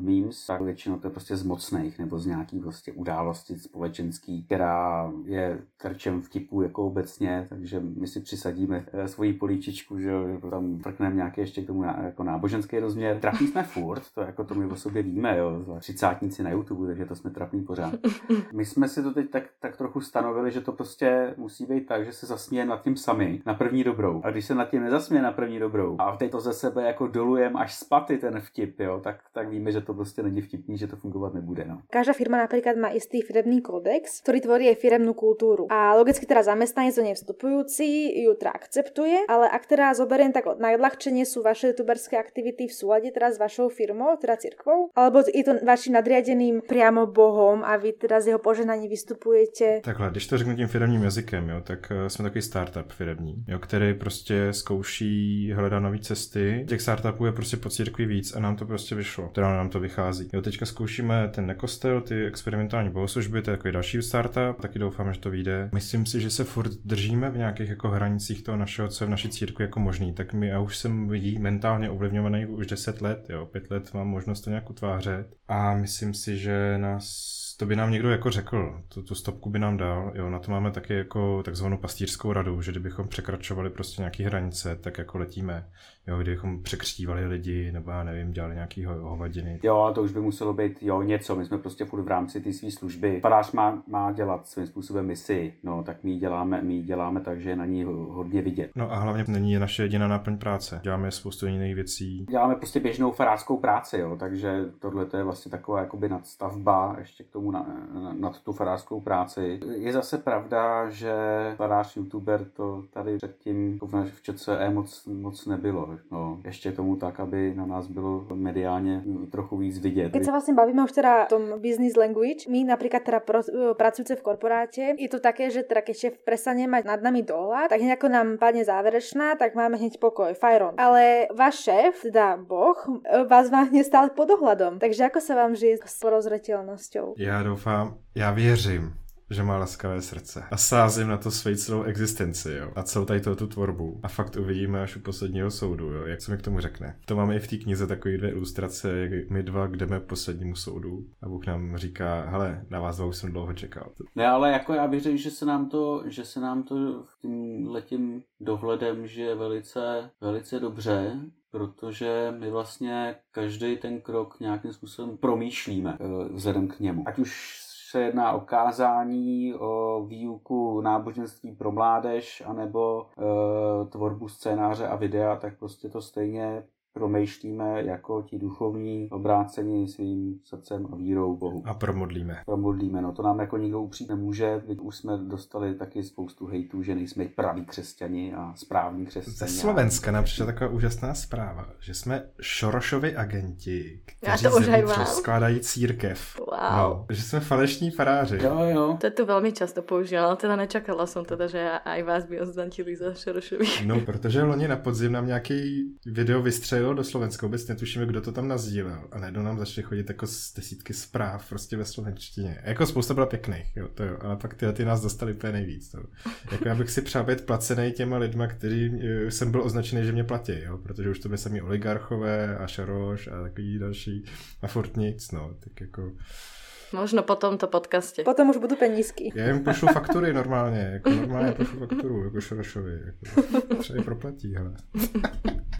Speaker 3: memes, tak většinou to je prostě z mocných nebo z nějaký prostě události společenský, která je terčem vtipu jako obecně, takže my si přisadíme e, svoji políčičku, že tam prkneme nějaký ještě k tomu ná, jako náboženský rozměr. Trapní jsme furt, to jako to my o sobě víme, jo, třicátníci na YouTube, takže to jsme trapní pořád. My jsme jsme si to teď tak, tak trochu stanovili, že to prostě musí být tak, že se zasměje nad tím sami, na první dobrou. A když se nad tím nezasměje na první dobrou a v této ze sebe jako dolujem až spaty ten vtip, jo, tak, tak víme, že to prostě není vtipný, že to fungovat nebude. No.
Speaker 2: Každá firma například má istý firemný kodex, který tvorí aj firemnú kultúru. A logicky teda zamestnanec do nej vstupujúci ju akceptuje, ale ak teda zoberiem tak najľahčenie sú vaše youtuberské aktivity v súlade teda s vašou firmou, teda cirkvou, alebo je to vašim nadriadeným priamo Bohom a vy teda z jeho požehnaním na ní vystupujete.
Speaker 4: Takhle, když to řeknu tím firmním jazykem, jo, tak uh, jsme takový startup firmní, jo, který prostě zkouší hledat nové cesty. Těch startupů je prostě po církvi víc a nám to prostě vyšlo. Teda nám to vychází. Jo, teďka zkoušíme ten nekostel, ty experimentální bohoslužby, to je takový další startup, taky doufám, že to vyjde. Myslím si, že se furt držíme v nějakých jako hranicích toho našeho, co je v naší církvi jako možný. Tak my, já už jsem vidí mentálně ovlivňovaný už 10 let, jo, 5 let mám možnost to nějak utvářet a myslím si, že nás To by nám někdo jako řekl, tu, tu stopku by nám dal, jo, na to máme taky jako takzvanou pastýřskou radu, že kdybychom překračovali prostě nějaké hranice, tak jako letíme, jo, kdybychom překřtívali lidi, nebo já nevím, dělali nějaký hovadiny.
Speaker 3: Jo, to už by muselo být, jo, něco, my jsme prostě furt v rámci té své služby. Farář má, má dělat svým způsobem misi, no, tak my ji děláme, my ji děláme tak, že je na ní hodně vidět.
Speaker 4: No a hlavně není naše jediná náplň práce, děláme spoustu jiných věcí.
Speaker 3: Děláme prostě běžnou farářskou práci, jo, takže tohle je vlastně taková jakoby nadstavba ještě k tomu na, na, nad tu farářskou práci. Je zase pravda, že farář youtuber to tady předtím v ČCE moc, moc nebylo. No, ještě tomu tak, aby na nás bylo mediálně trochu víc vidět.
Speaker 2: Keď sa vlastne bavíme už teda o tom business language, my napríklad teda pracujúce v korporáte, je to také, že teda keď šéf prestane mať nad nami dohľad, tak ako nám padne záverečná, tak máme hneď pokoj, fajron. Ale váš šéf, teda Boh, vás má hneď stále pod dohľadom. Takže ako sa vám žije s porozretelnosťou?
Speaker 4: Já doufám, já věřím, že má laskavé srdce. A sázím na to svoji celou existenci, jo. A celou tady tu tvorbu. A fakt uvidíme až u posledního soudu, jo. Jak se mi k tomu řekne. To máme i v té knize takové dvě ilustrace, jak my dva jdeme k poslednímu soudu. A Bůh nám říká, hele, na vás dvou jsem dlouho čekal.
Speaker 3: Ne, ale jako já věřím, že se nám to, že se nám to tím letím dohledem, že velice, velice dobře, protože my vlastně každý ten krok nějakým způsobem promýšlíme eh, vzhledem k němu. Ať už se jedná o kázání, o výuku náboženství pro mládež, anebo e, tvorbu scénáře a videa, tak prostě to stejně promýšlíme jako ti duchovní obrácení svým srdcem a vírou Bohu.
Speaker 4: A promodlíme.
Speaker 3: Promodlíme, no to nám jako nikdo upřít nemůže, Teď už jsme dostali taky spoustu hejtů, že nejsme praví křesťani a správní křesťani.
Speaker 4: Ze Slovenska nám přišla taková úžasná zpráva, že jsme Šorošovi agenti, kteří skládají církev.
Speaker 1: Wow.
Speaker 4: No, že jsme falešní faráři.
Speaker 3: Jo, jo.
Speaker 1: To je tu velmi často používala, ale teda nečakala jsem teda, že aj vás by označili za Šorošovi.
Speaker 4: No, protože loni na podzim nám nějaký video vystřelil přijelo do Slovenska, vůbec netušíme, kdo to tam nazdílel. A najednou nám začaly chodit jako z desítky zpráv prostě ve slovenštině. Jako spousta byla pěkných, jo, to jo, ale pak ty, ty nás dostali úplně nejvíc. To. Jako já bych si přál být placený těma lidma, který eh, jsem byl označený, že mě platí, jo, protože už to by sami oligarchové a Šaroš a takový další a furt nic, no, tak jako...
Speaker 1: Možno po tomto podcaste.
Speaker 2: Potom už budou penízky.
Speaker 4: Já jim pošlu faktury normálně, jako normálně pošlu fakturu, jako Šorošovi. Jako, třeba proplatí, hele.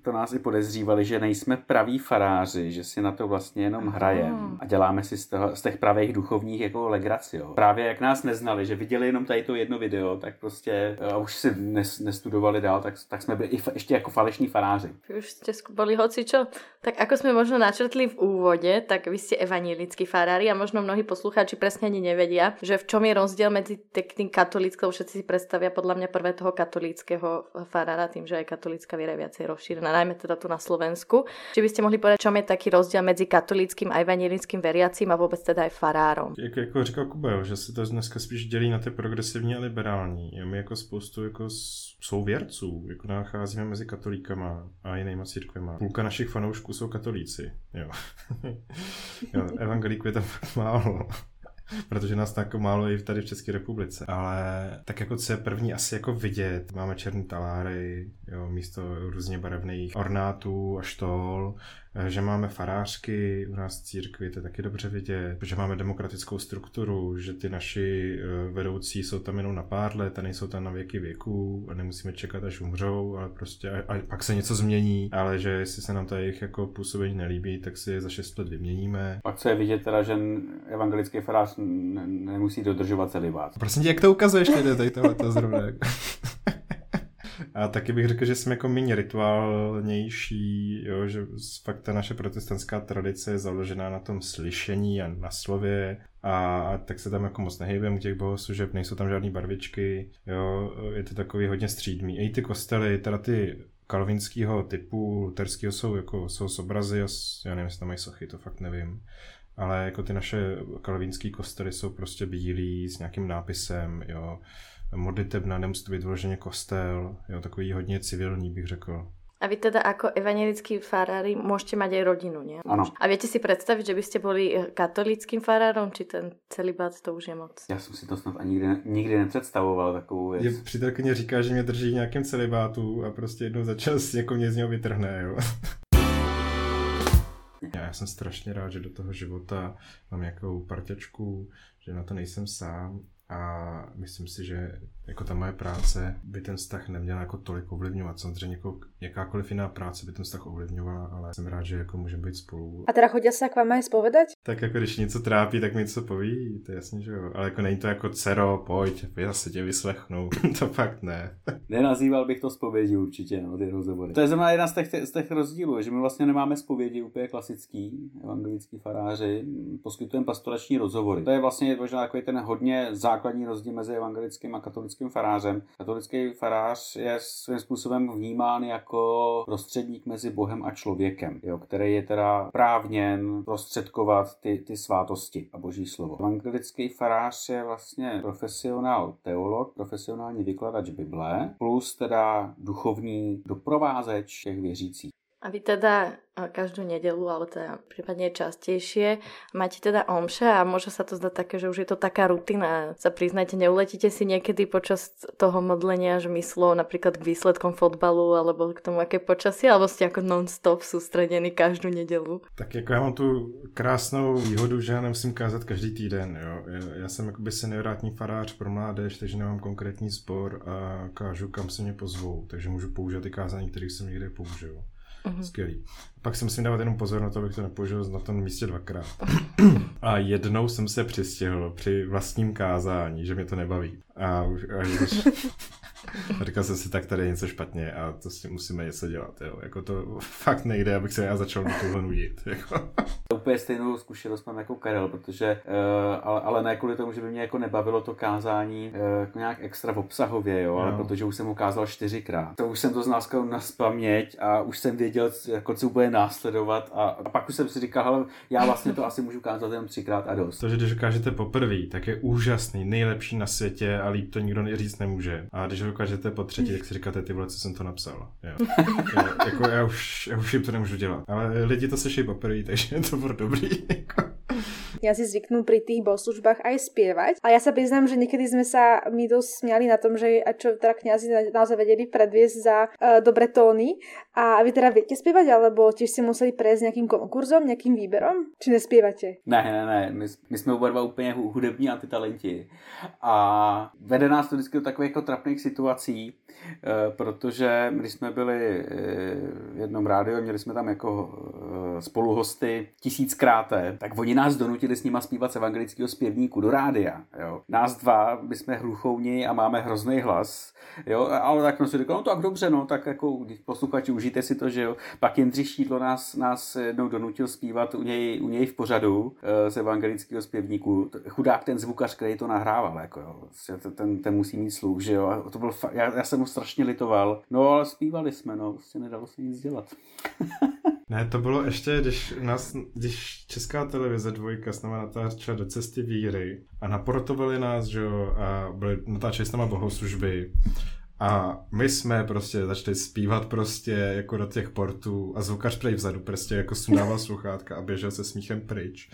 Speaker 3: To nás i podezřívali, že nejsme praví faráři, že si na to vlastně jenom hrajem a děláme si z, toho, z těch pravých duchovních jako legraci. Jo. Právě jak nás neznali, že viděli jenom tady to jedno video, tak prostě a už si nes, nestudovali dál, tak, tak jsme byli i fa, ještě jako falešní faráři.
Speaker 1: Vy už jste skubali čo. Tak ako jsme možno načrtli v úvode, tak vy ste evangelickí farári a možno mnohí poslucháči presne ani nevedia, že v čom je rozdiel medzi tým katolíckou, všetci si predstavia podľa mňa prvé toho katolického farára, tým, že aj katolícka viera je viacej rozšírená, najmä teda tu na Slovensku. Či by ste mohli povedať, čom je taký rozdiel medzi katolickým a evangelickým veriacím a vůbec teda aj farárom?
Speaker 4: Jak, jako říkal Kuba, že se to dneska spíš dělí na ty progresivní a liberální. My jako spoustu jako souvěrců jako nacházíme mezi katolíkama a jinýma církvema. Půlka našich fanoušků jsou katolíci. Jo. jo evangelíků je tam fakt málo protože nás tak málo i tady v České republice. Ale tak jako co je první asi jako vidět, máme černé taláry, jo, místo různě barevných ornátů a štol, že máme farářky u nás v církvi, to je taky dobře vidět, že máme demokratickou strukturu, že ty naši eh, vedoucí jsou tam jenom na pár let a nejsou tam na věky věku a nemusíme čekat, až umřou, ale prostě a, a pak se něco změní, ale že jestli se nám ta jejich jako působení nelíbí, tak si je za šest let vyměníme.
Speaker 3: Pak co je vidět teda, že evangelický farář ne, nemusí dodržovat celibát.
Speaker 4: Prosím tě, jak to ukazuješ tady tohle to zrovna? A taky bych řekl, že jsme jako méně rituálnější, jo, že fakt ta naše protestantská tradice je založená na tom slyšení a na slově a, a tak se tam jako moc nehejbeme u těch bohoslužeb, nejsou tam žádné barvičky, jo, je to takový hodně střídmý. I ty kostely, teda ty kalvinského typu, luterského jsou jako jsou obrazy já nevím, jestli tam mají sochy, to fakt nevím. Ale jako ty naše kalvínské kostely jsou prostě bílí s nějakým nápisem, jo modlitebna, nemusí to být vyloženě kostel, jo, takový hodně civilní bych řekl.
Speaker 1: A vy teda jako evangelický farári můžete mít i rodinu, ne?
Speaker 3: Ano.
Speaker 1: A větě si představit, že byste byli eh, katolickým farárom, či ten celibát to už je moc?
Speaker 3: Já jsem si to snad ani nikdy, nikdy nepředstavoval takovou věc.
Speaker 4: Je přítelkyně říká, že mě drží v nějakém celibátu a prostě jednou za čas jako mě z něho vytrhne, jo. Já jsem strašně rád, že do toho života mám nějakou parťačku, že na to nejsem sám a myslím si, že jako ta moje práce by ten vztah neměla jako tolik ovlivňovat. Samozřejmě jako jakákoliv jiná práce by ten vztah ovlivňovala, ale jsem rád, že jako můžeme být spolu.
Speaker 2: A teda chodí se k vám aj spovedať?
Speaker 4: Tak jako když něco trápí, tak mi něco poví, to je jasně, že jo. Ale jako není to jako dcero, pojď, já se tě vyslechnu. to fakt ne.
Speaker 3: Nenazýval bych to zpovědí určitě, no, ty rozhovory. To je zrovna jedna z těch, z těch rozdílů, že my vlastně nemáme zpovědi úplně klasický, evangelický faráři, poskytujeme pastorační rozhovory. To je vlastně možná takový ten hodně základní rozdíl mezi evangelickým a katolickým farářem. Katolický farář je svým způsobem vnímán jako prostředník mezi Bohem a člověkem, jo, který je teda právněn prostředkovat ty, ty svátosti a boží slovo. Evangelický farář je vlastně profesionál teolog, profesionální vykladač Bible, plus teda duchovní doprovázeč těch věřících.
Speaker 1: A vy teda každú nedelu, alebo teda prípadne častejšie máte teda omše a môže sa to zdať také, že už je to taká rutina. Sa priznajte, neuletíte si niekedy počas toho modlenia, že myslo napríklad k výsledkom fotbalu alebo k tomu, aké počasie, alebo ste ako non-stop sústredení každú nedelu?
Speaker 4: Tak jako já mám tu krásnou výhodu, že já nemusím kázat každý týden. Jo. Já, jsem jakoby seniorátní farář pro mládež, takže nemám konkrétní spor a kážu, kam se mě pozvou. Takže můžu použít i kázání, kterých jsem někde použil. Mm-hmm. Skvělý. Pak si musím dávat jenom pozor na to, abych to nepoužil na tom místě dvakrát. A jednou jsem se přistihl při vlastním kázání, že mě to nebaví. A už, a už a říkal jsem si, tak tady je něco špatně a to s tím musíme něco dělat. Jo. Jako to fakt nejde, abych se já začal na tohle nudit. Jako.
Speaker 3: Úplně stejnou zkušenost mám jako Karel, protože, uh, ale, ale ne kvůli tomu, že by mě jako nebavilo to kázání uh, nějak extra v obsahově, jo, ale protože už jsem ho kázal čtyřikrát. To už jsem to znal na spaměť a už jsem věděl, jako co bude následovat a, a pak už jsem si říkal, hele, já vlastně to asi můžu kázat jenom třikrát a dost.
Speaker 4: To, že když ukážete poprvé, tak je úžasný, nejlepší na světě a líp to nikdo říct nemůže. A když ho ukážete po třetí, tak si říkáte, ty vole, co jsem to napsal. Jo. jo, jako já už, já už jim to nemůžu dělat. Ale lidi to sešli poprvé, takže to bylo dobrý. Jako.
Speaker 2: Si zvyknú pri tých bohoslužbách aj spievať. A ja sa priznám, že niekedy sme sa my dosť smiali na tom, že a čo teda kňazi naozaj vedeli predviesť za uh, dobré tóny. A vy teda viete spievať, alebo tiež si museli prejsť nejakým konkurzom, nejakým výberom? Či nespievate?
Speaker 3: Ne, ne, ne. My, my jsme oba dva úplně hudební antitalenti. A vede nás to vždycky do takových jako trapných situací, Eh, protože když jsme byli eh, v jednom rádiu, měli jsme tam jako spoluhosty tisíckrát, tak oni nás donutili s nima zpívat z evangelického zpěvníku do rádia. Jo. Nás dva, my jsme hluchouni a máme hrozný hlas, jo, ale tak jsme si říkali, no tak dobře, no, tak jako posluchači, užijte si to, že jo. Pak Jindřich Šídlo nás, nás jednou donutil zpívat u něj, u něj v pořadu z evangelického zpěvníku. Chudák ten zvukař, který to nahrával, jako jo. Prostě ten, ten musí mít sluch, že jo. A to byl fa- já, já jsem mu strašně litoval. No ale zpívali jsme, no, prostě nedalo se nic dělat.
Speaker 4: ne, to bylo ještě, když, nás, když Česká televize dvojka s náma natáčela do cesty víry a naportovali nás, že jo, a byli, natáčeli s náma bohoslužby a my jsme prostě začali zpívat prostě jako do těch portů a zvukař prej vzadu prostě jako sundával sluchátka a běžel se smíchem pryč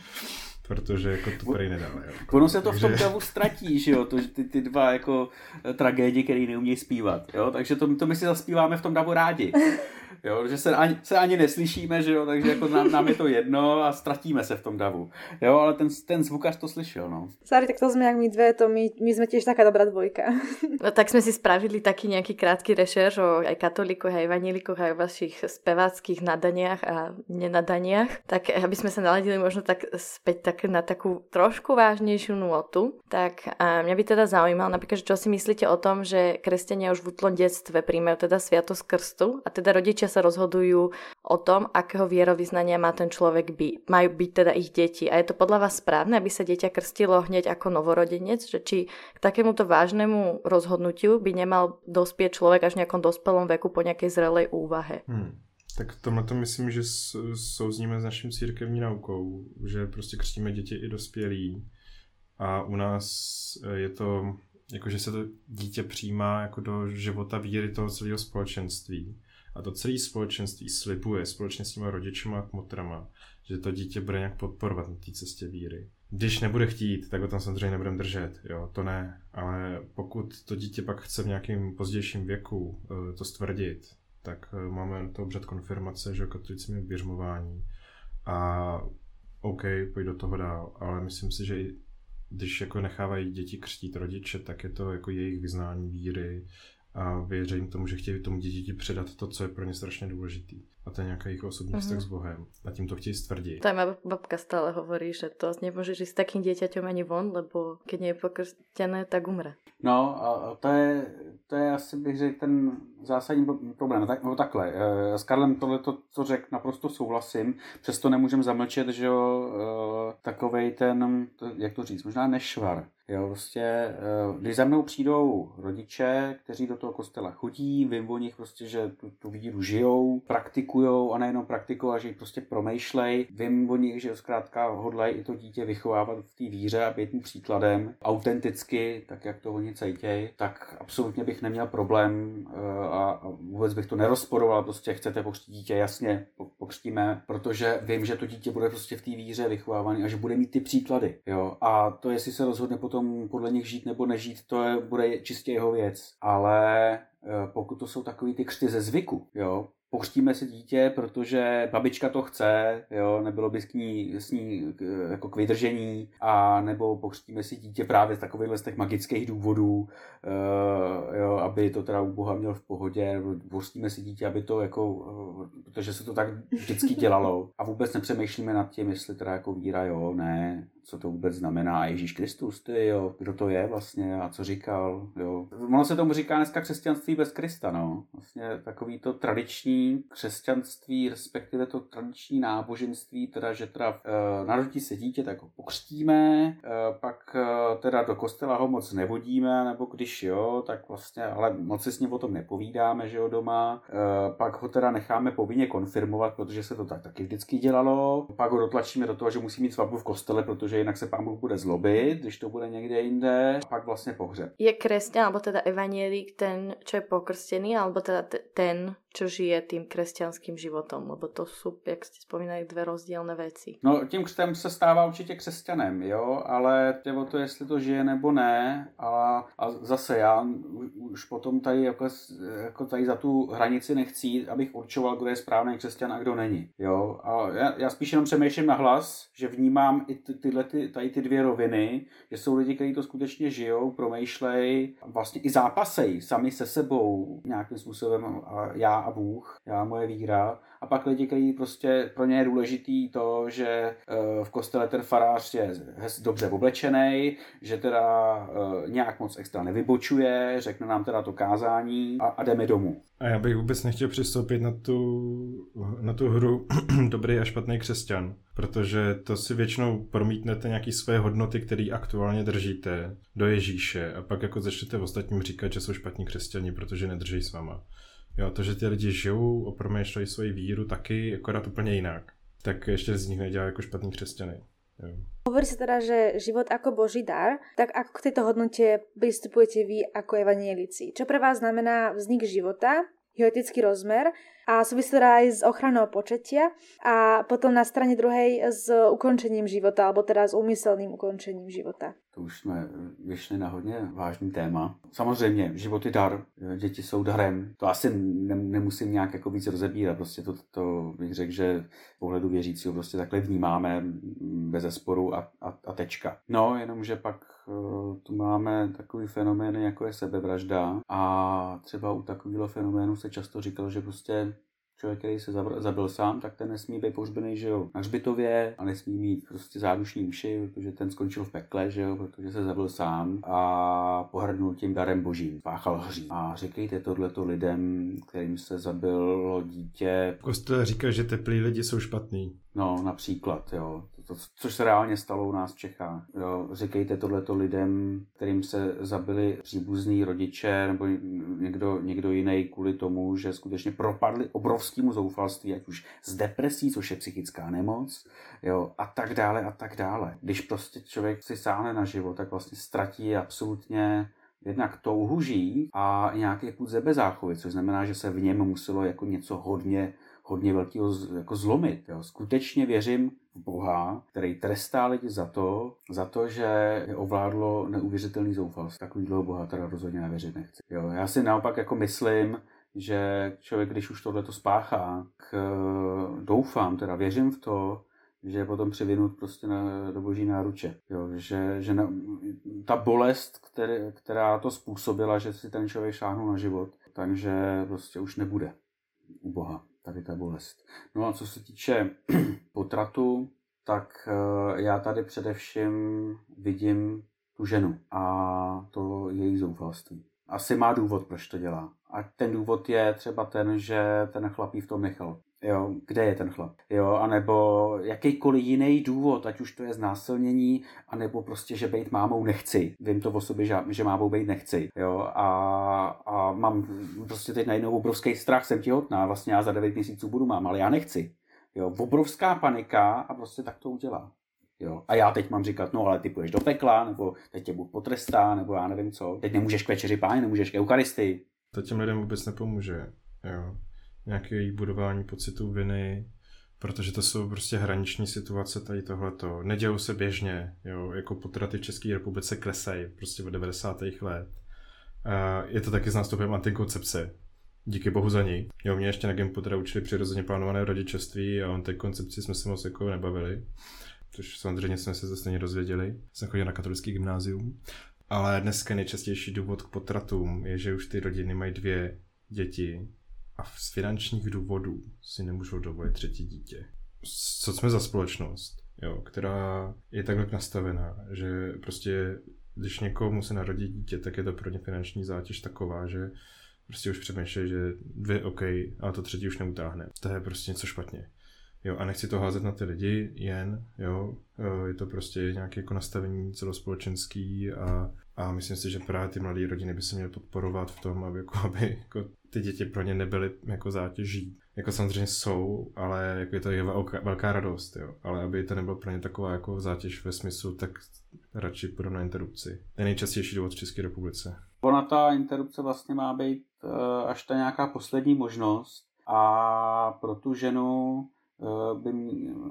Speaker 4: protože jako to prej nedá.
Speaker 3: Jako, ono se to takže... v tom davu ztratí, že jo, to, ty, ty dva jako tragédie, které neumějí zpívat, jo, takže to, to my si zaspíváme v tom davu rádi jo, že se ani, se ani neslyšíme, že jo, takže jako nám, nám je to jedno a ztratíme se v tom davu, jo, ale ten, ten zvukař to slyšel, no.
Speaker 2: Sorry, tak to jsme jak my dve, to my, my jsme těž taká dobrá dvojka.
Speaker 1: no tak jsme si spravili taký nějaký krátký rešerš o aj katolikoch, aj evangelikoch, aj o vašich speváckých nadaniach a nenadaniach, tak aby jsme se naladili možno tak späť tak na takú trošku vážnejšiu nôtu, tak a mňa by teda zaujímalo napríklad, čo si myslíte o tom, že kresťania už v útlom detstve príjmajú teda sviatosť krstu a teda rodičia sa rozhodujú o tom, akého vierovýznania má ten človek byť. Majú byť teda ich deti. A je to podľa vás správne, aby sa dieťa krstilo hneď ako novorodenec? Že či k takémuto vážnemu rozhodnutiu by nemal dospieť človek až v nejakom dospelom veku po nejakej zrelej úvahe? Hmm.
Speaker 4: Tak tomhle to myslím, že souzníme s naším církevní naukou, že prostě křtíme děti i dospělí. A u nás je to, jako že se to dítě přijímá jako do života víry toho celého společenství. A to celé společenství slibuje společně s těma rodičima a kmotrama, že to dítě bude nějak podporovat na té cestě víry. Když nebude chtít, tak ho tam samozřejmě nebudeme držet, jo, to ne. Ale pokud to dítě pak chce v nějakém pozdějším věku uh, to stvrdit, tak uh, máme to obřad konfirmace, že katolici mají běžmování. a OK, pojď do toho dál, ale myslím si, že když jako nechávají děti křtít rodiče, tak je to jako jejich vyznání víry a věřím tomu, že chtějí tomu dítěti předat to, co je pro ně strašně důležitý. A to je nějaký jejich osobní mm-hmm. vztah s Bohem. A tím to chtějí stvrdit.
Speaker 1: To má babka stále hovorí, že to nemůžeš jít s takým dieťaťom ani von, lebo keď nie je pokrstené, tak umře.
Speaker 3: No a to je, to je asi bych řekl ten zásadní problém. Tak, no takhle, eh, s Karlem tohle to, co řekl, naprosto souhlasím, přesto nemůžeme zamlčet, že jo, eh, takovej ten, jak to říct, možná nešvar. Jo, prostě, eh, když za mnou přijdou rodiče, kteří do toho kostela chodí, vím o nich prostě, že tu, tu víru žijou, praktikují a nejenom praktikují, že ji prostě promýšlej. Vím o nich, že zkrátka hodlají i to dítě vychovávat v té víře a být mu příkladem autenticky, tak jak to oni cítějí, tak absolutně bych neměl problém a vůbec bych to nerozporoval, prostě chcete pokřtít dítě, jasně, pokřtíme, protože vím, že to dítě bude prostě v té víře vychovávaný a že bude mít ty příklady, jo. A to, jestli se rozhodne potom podle nich žít nebo nežít, to je, bude čistě jeho věc. Ale eh, pokud to jsou takový ty křty ze zvyku, jo, pokřtíme si dítě, protože babička to chce, jo, nebylo by s ní, s ní jako k vydržení, a nebo pokřtíme si dítě právě z takových z těch magických důvodů, uh, jo, aby to teda u Boha měl v pohodě, nebo pokřtíme si dítě, aby to jako, uh, protože se to tak vždycky dělalo a vůbec nepřemýšlíme nad tím, jestli teda jako víra, jo, ne, co to vůbec znamená Ježíš Kristus, ty jo, kdo to je vlastně a co říkal, jo. Ono se tomu říká dneska křesťanství bez Krista, no. Vlastně takový to tradiční křesťanství, respektive to tradiční náboženství, teda, že teda e, narodí se dítě, tak ho pokřtíme, e, pak e, teda do kostela ho moc nevodíme, nebo když jo, tak vlastně, ale moc si s ním o tom nepovídáme, že jo, doma, e, pak ho teda necháme povinně konfirmovat, protože se to tak taky vždycky dělalo, pak ho dotlačíme do toho, že musí mít svatbu v kostele, protože jinak se pán Bůh bude zlobit, když to bude někde jinde, a pak vlastně pohřeb.
Speaker 1: Je kresťan, alebo teda evanielik ten, čo je pokrstený, alebo teda ten, čo žije tým kresťanským životom, lebo to jsou, jak jste spomínali, dvě rozdílné věci.
Speaker 3: No, tím křtem se stává určitě křesťanem, jo, ale jde o to, jestli to žije nebo ne, a, a zase já už potom tady jako, jako tady za tu hranici nechci, abych určoval, kdo je správný křesťan a kdo není, jo, a já, já spíš jenom přemýšlím na hlas, že vnímám i ty, tyhle ty, tady ty dvě roviny, že jsou lidi, kteří to skutečně žijou, promýšlej, vlastně i zápasej sami se sebou nějakým způsobem a já a Bůh, já moje víra. A pak lidi, kteří prostě pro ně je důležitý to, že eh, v kostele ten farář je dobře oblečený, že teda eh, nějak moc extra nevybočuje, řekne nám teda to kázání a, a jdeme domů.
Speaker 4: A já bych vůbec nechtěl přistoupit na tu, na tu hru dobrý a špatný křesťan, protože to si většinou promítnete nějaký své hodnoty, které aktuálně držíte do Ježíše a pak jako začnete ostatním říkat, že jsou špatní křesťani, protože nedrží s váma. Jo, to, že ty lidi žijou, opromýšlejí svoji víru taky, akorát úplně jinak. Tak ještě z nich nedělá jako špatný křesťany.
Speaker 2: Hovorí sa teda, že život ako Boží dar, tak ako k tejto hodnote pristupujete vy ako evanielici? Čo pre vás znamená vznik života, jeho etický rozmer a súvisí teda aj s ochranou početia a potom na strane druhej s ukončením života, alebo teda s úmyselným ukončením života.
Speaker 3: To už jsme vyšli na hodně vážný téma. Samozřejmě, život je dar, děti jsou darem. To asi ne, nemusím nějak jako víc rozebírat, prostě to, to bych řekl, že z pohledu věřícího prostě takhle vnímáme bez zesporu a, a, a tečka. No, jenomže pak uh, tu máme takový fenomén, jako je sebevražda a třeba u takového fenoménu se často říkalo, že prostě člověk, který se zabil sám, tak ten nesmí být pohřbený, že jo, na hřbitově a nesmí mít prostě zádušní mši, protože ten skončil v pekle, že jo, protože se zabil sám a pohrdnul tím darem božím, páchal hří. A říkejte tohleto lidem, kterým se zabilo dítě.
Speaker 4: Kostel říká, že teplí lidi jsou špatný.
Speaker 3: No, například, jo to, což se reálně stalo u nás v Čechách. Jo, říkejte tohleto lidem, kterým se zabili příbuzní rodiče nebo někdo, někdo jiný kvůli tomu, že skutečně propadli obrovskému zoufalství, ať už z depresí, což je psychická nemoc, jo, a tak dále a tak dále. Když prostě člověk si sáhne na život, tak vlastně ztratí absolutně jednak touhu žít a nějaký půd zebezáchovy, což znamená, že se v něm muselo jako něco hodně hodně velkého jako zlomit. Jo. Skutečně věřím Boha, který trestá lidi za to, za to, že je ovládlo neuvěřitelný zoufalství. Takovýhle Boha teda rozhodně nevěřit nechci. Jo. Já si naopak jako myslím, že člověk, když už tohle to spáchá, k, doufám, teda věřím v to, že je potom přivinut prostě na, do boží náruče. Jo, že, že na, ta bolest, který, která to způsobila, že si ten člověk šáhnul na život, takže prostě už nebude u Boha tady ta bolest. No a co se týče potratu, tak eh, já tady především vidím tu ženu a to její zoufalství. Asi má důvod, proč to dělá. A ten důvod je třeba ten, že ten chlap v tom nechal. Jo, kde je ten chlap? Jo, anebo jakýkoliv jiný důvod, ať už to je znásilnění, anebo prostě, že být mámou nechci. Vím to o sobě, že, že mámou být nechci. Jo, a, a mám prostě teď najednou obrovský strach, jsem těhotná, vlastně já za 9 měsíců budu mám, ale já nechci. Jo, obrovská panika a prostě tak to udělá. Jo. A já teď mám říkat, no ale ty půjdeš do pekla, nebo teď tě Bůh potrestá, nebo já nevím co. Teď nemůžeš k večeři páně, nemůžeš k eucharistii.
Speaker 4: To těm lidem vůbec nepomůže. Jo. Nějaké budování pocitu viny, protože to jsou prostě hraniční situace tady tohleto. Nedějou se běžně, jo, jako potraty v České republice klesají prostě od 90. let. A je to taky s nástupem antikoncepce. Díky bohu za ní. Jo, mě ještě na Gimpotera učili přirozeně plánované rodičovství a o té koncepci jsme se moc jako nebavili. Což samozřejmě jsme se zase nedozvěděli. Jsem chodil na katolický gymnázium. Ale dneska nejčastější důvod k potratům je, že už ty rodiny mají dvě děti a z finančních důvodů si nemůžou dovolit třetí dítě. Co jsme za společnost, jo, která je takhle nastavená, že prostě když někomu se narodí dítě, tak je to pro ně finanční zátěž taková, že prostě už přemýšlí, že dvě OK, ale to třetí už neutáhne. To je prostě něco špatně. Jo, a nechci to házet na ty lidi jen, jo, je to prostě nějaké jako nastavení celospolečenský a, a myslím si, že právě ty mladé rodiny by se měly podporovat v tom, aby, jako, aby jako ty děti pro ně nebyly jako zátěží. Jako samozřejmě jsou, ale jako je to je velká, radost, jo. Ale aby to nebylo pro ně taková jako zátěž ve smyslu, tak radši půjdou na interrupci. Je nejčastější důvod v České republice.
Speaker 3: Ona ta interrupce vlastně má být uh, až ta nějaká poslední možnost a pro tu ženu Eh, by,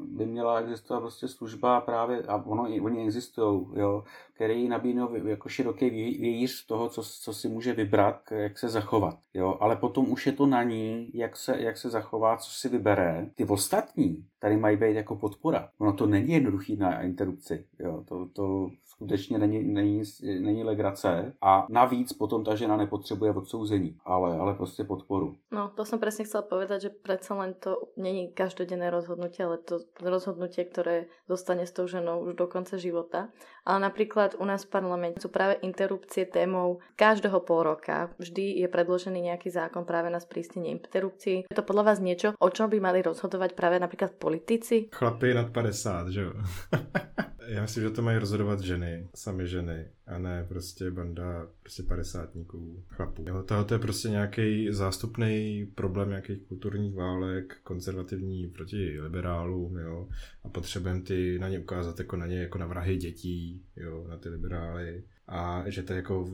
Speaker 3: by měla existovat prostě služba právě, a ono, oni existují, jo, který nabídnou jako široký vějíř toho, co, co si může vybrat, jak se zachovat. Jo. Ale potom už je to na ní, jak se, jak se zachová, co si vybere. Ty ostatní tady mají být jako podpora. Ono to není jednoduchý na interrupci. Jo. To, to skutečně není, není, není legrace. A navíc potom ta žena nepotřebuje odsouzení, ale, ale prostě podporu.
Speaker 1: No, to jsem přesně chcela povedať, že přece len to není každodenné rozhodnutie, ale to rozhodnutie, které zostane s tou ženou už do konce života. Ale napríklad napríklad u nás v parlamente sú práve interrupcie témou každého pol roka. Vždy je predložený nejaký zákon práve na sprístenie interrupcií. Je to podľa vás niečo, o čom by mali rozhodovať práve napríklad politici?
Speaker 4: Chlapy nad 50, že jo? Já myslím, že to mají rozhodovat ženy, sami ženy, a ne prostě banda prostě padesátníků, chlapů. Jo, tohle je prostě nějaký zástupný problém nějakých kulturních válek, konzervativní proti liberálům, jo, a potřebujeme ty na ně ukázat jako na ně, jako na vrahy dětí, jo, na ty liberály, a že to je jako,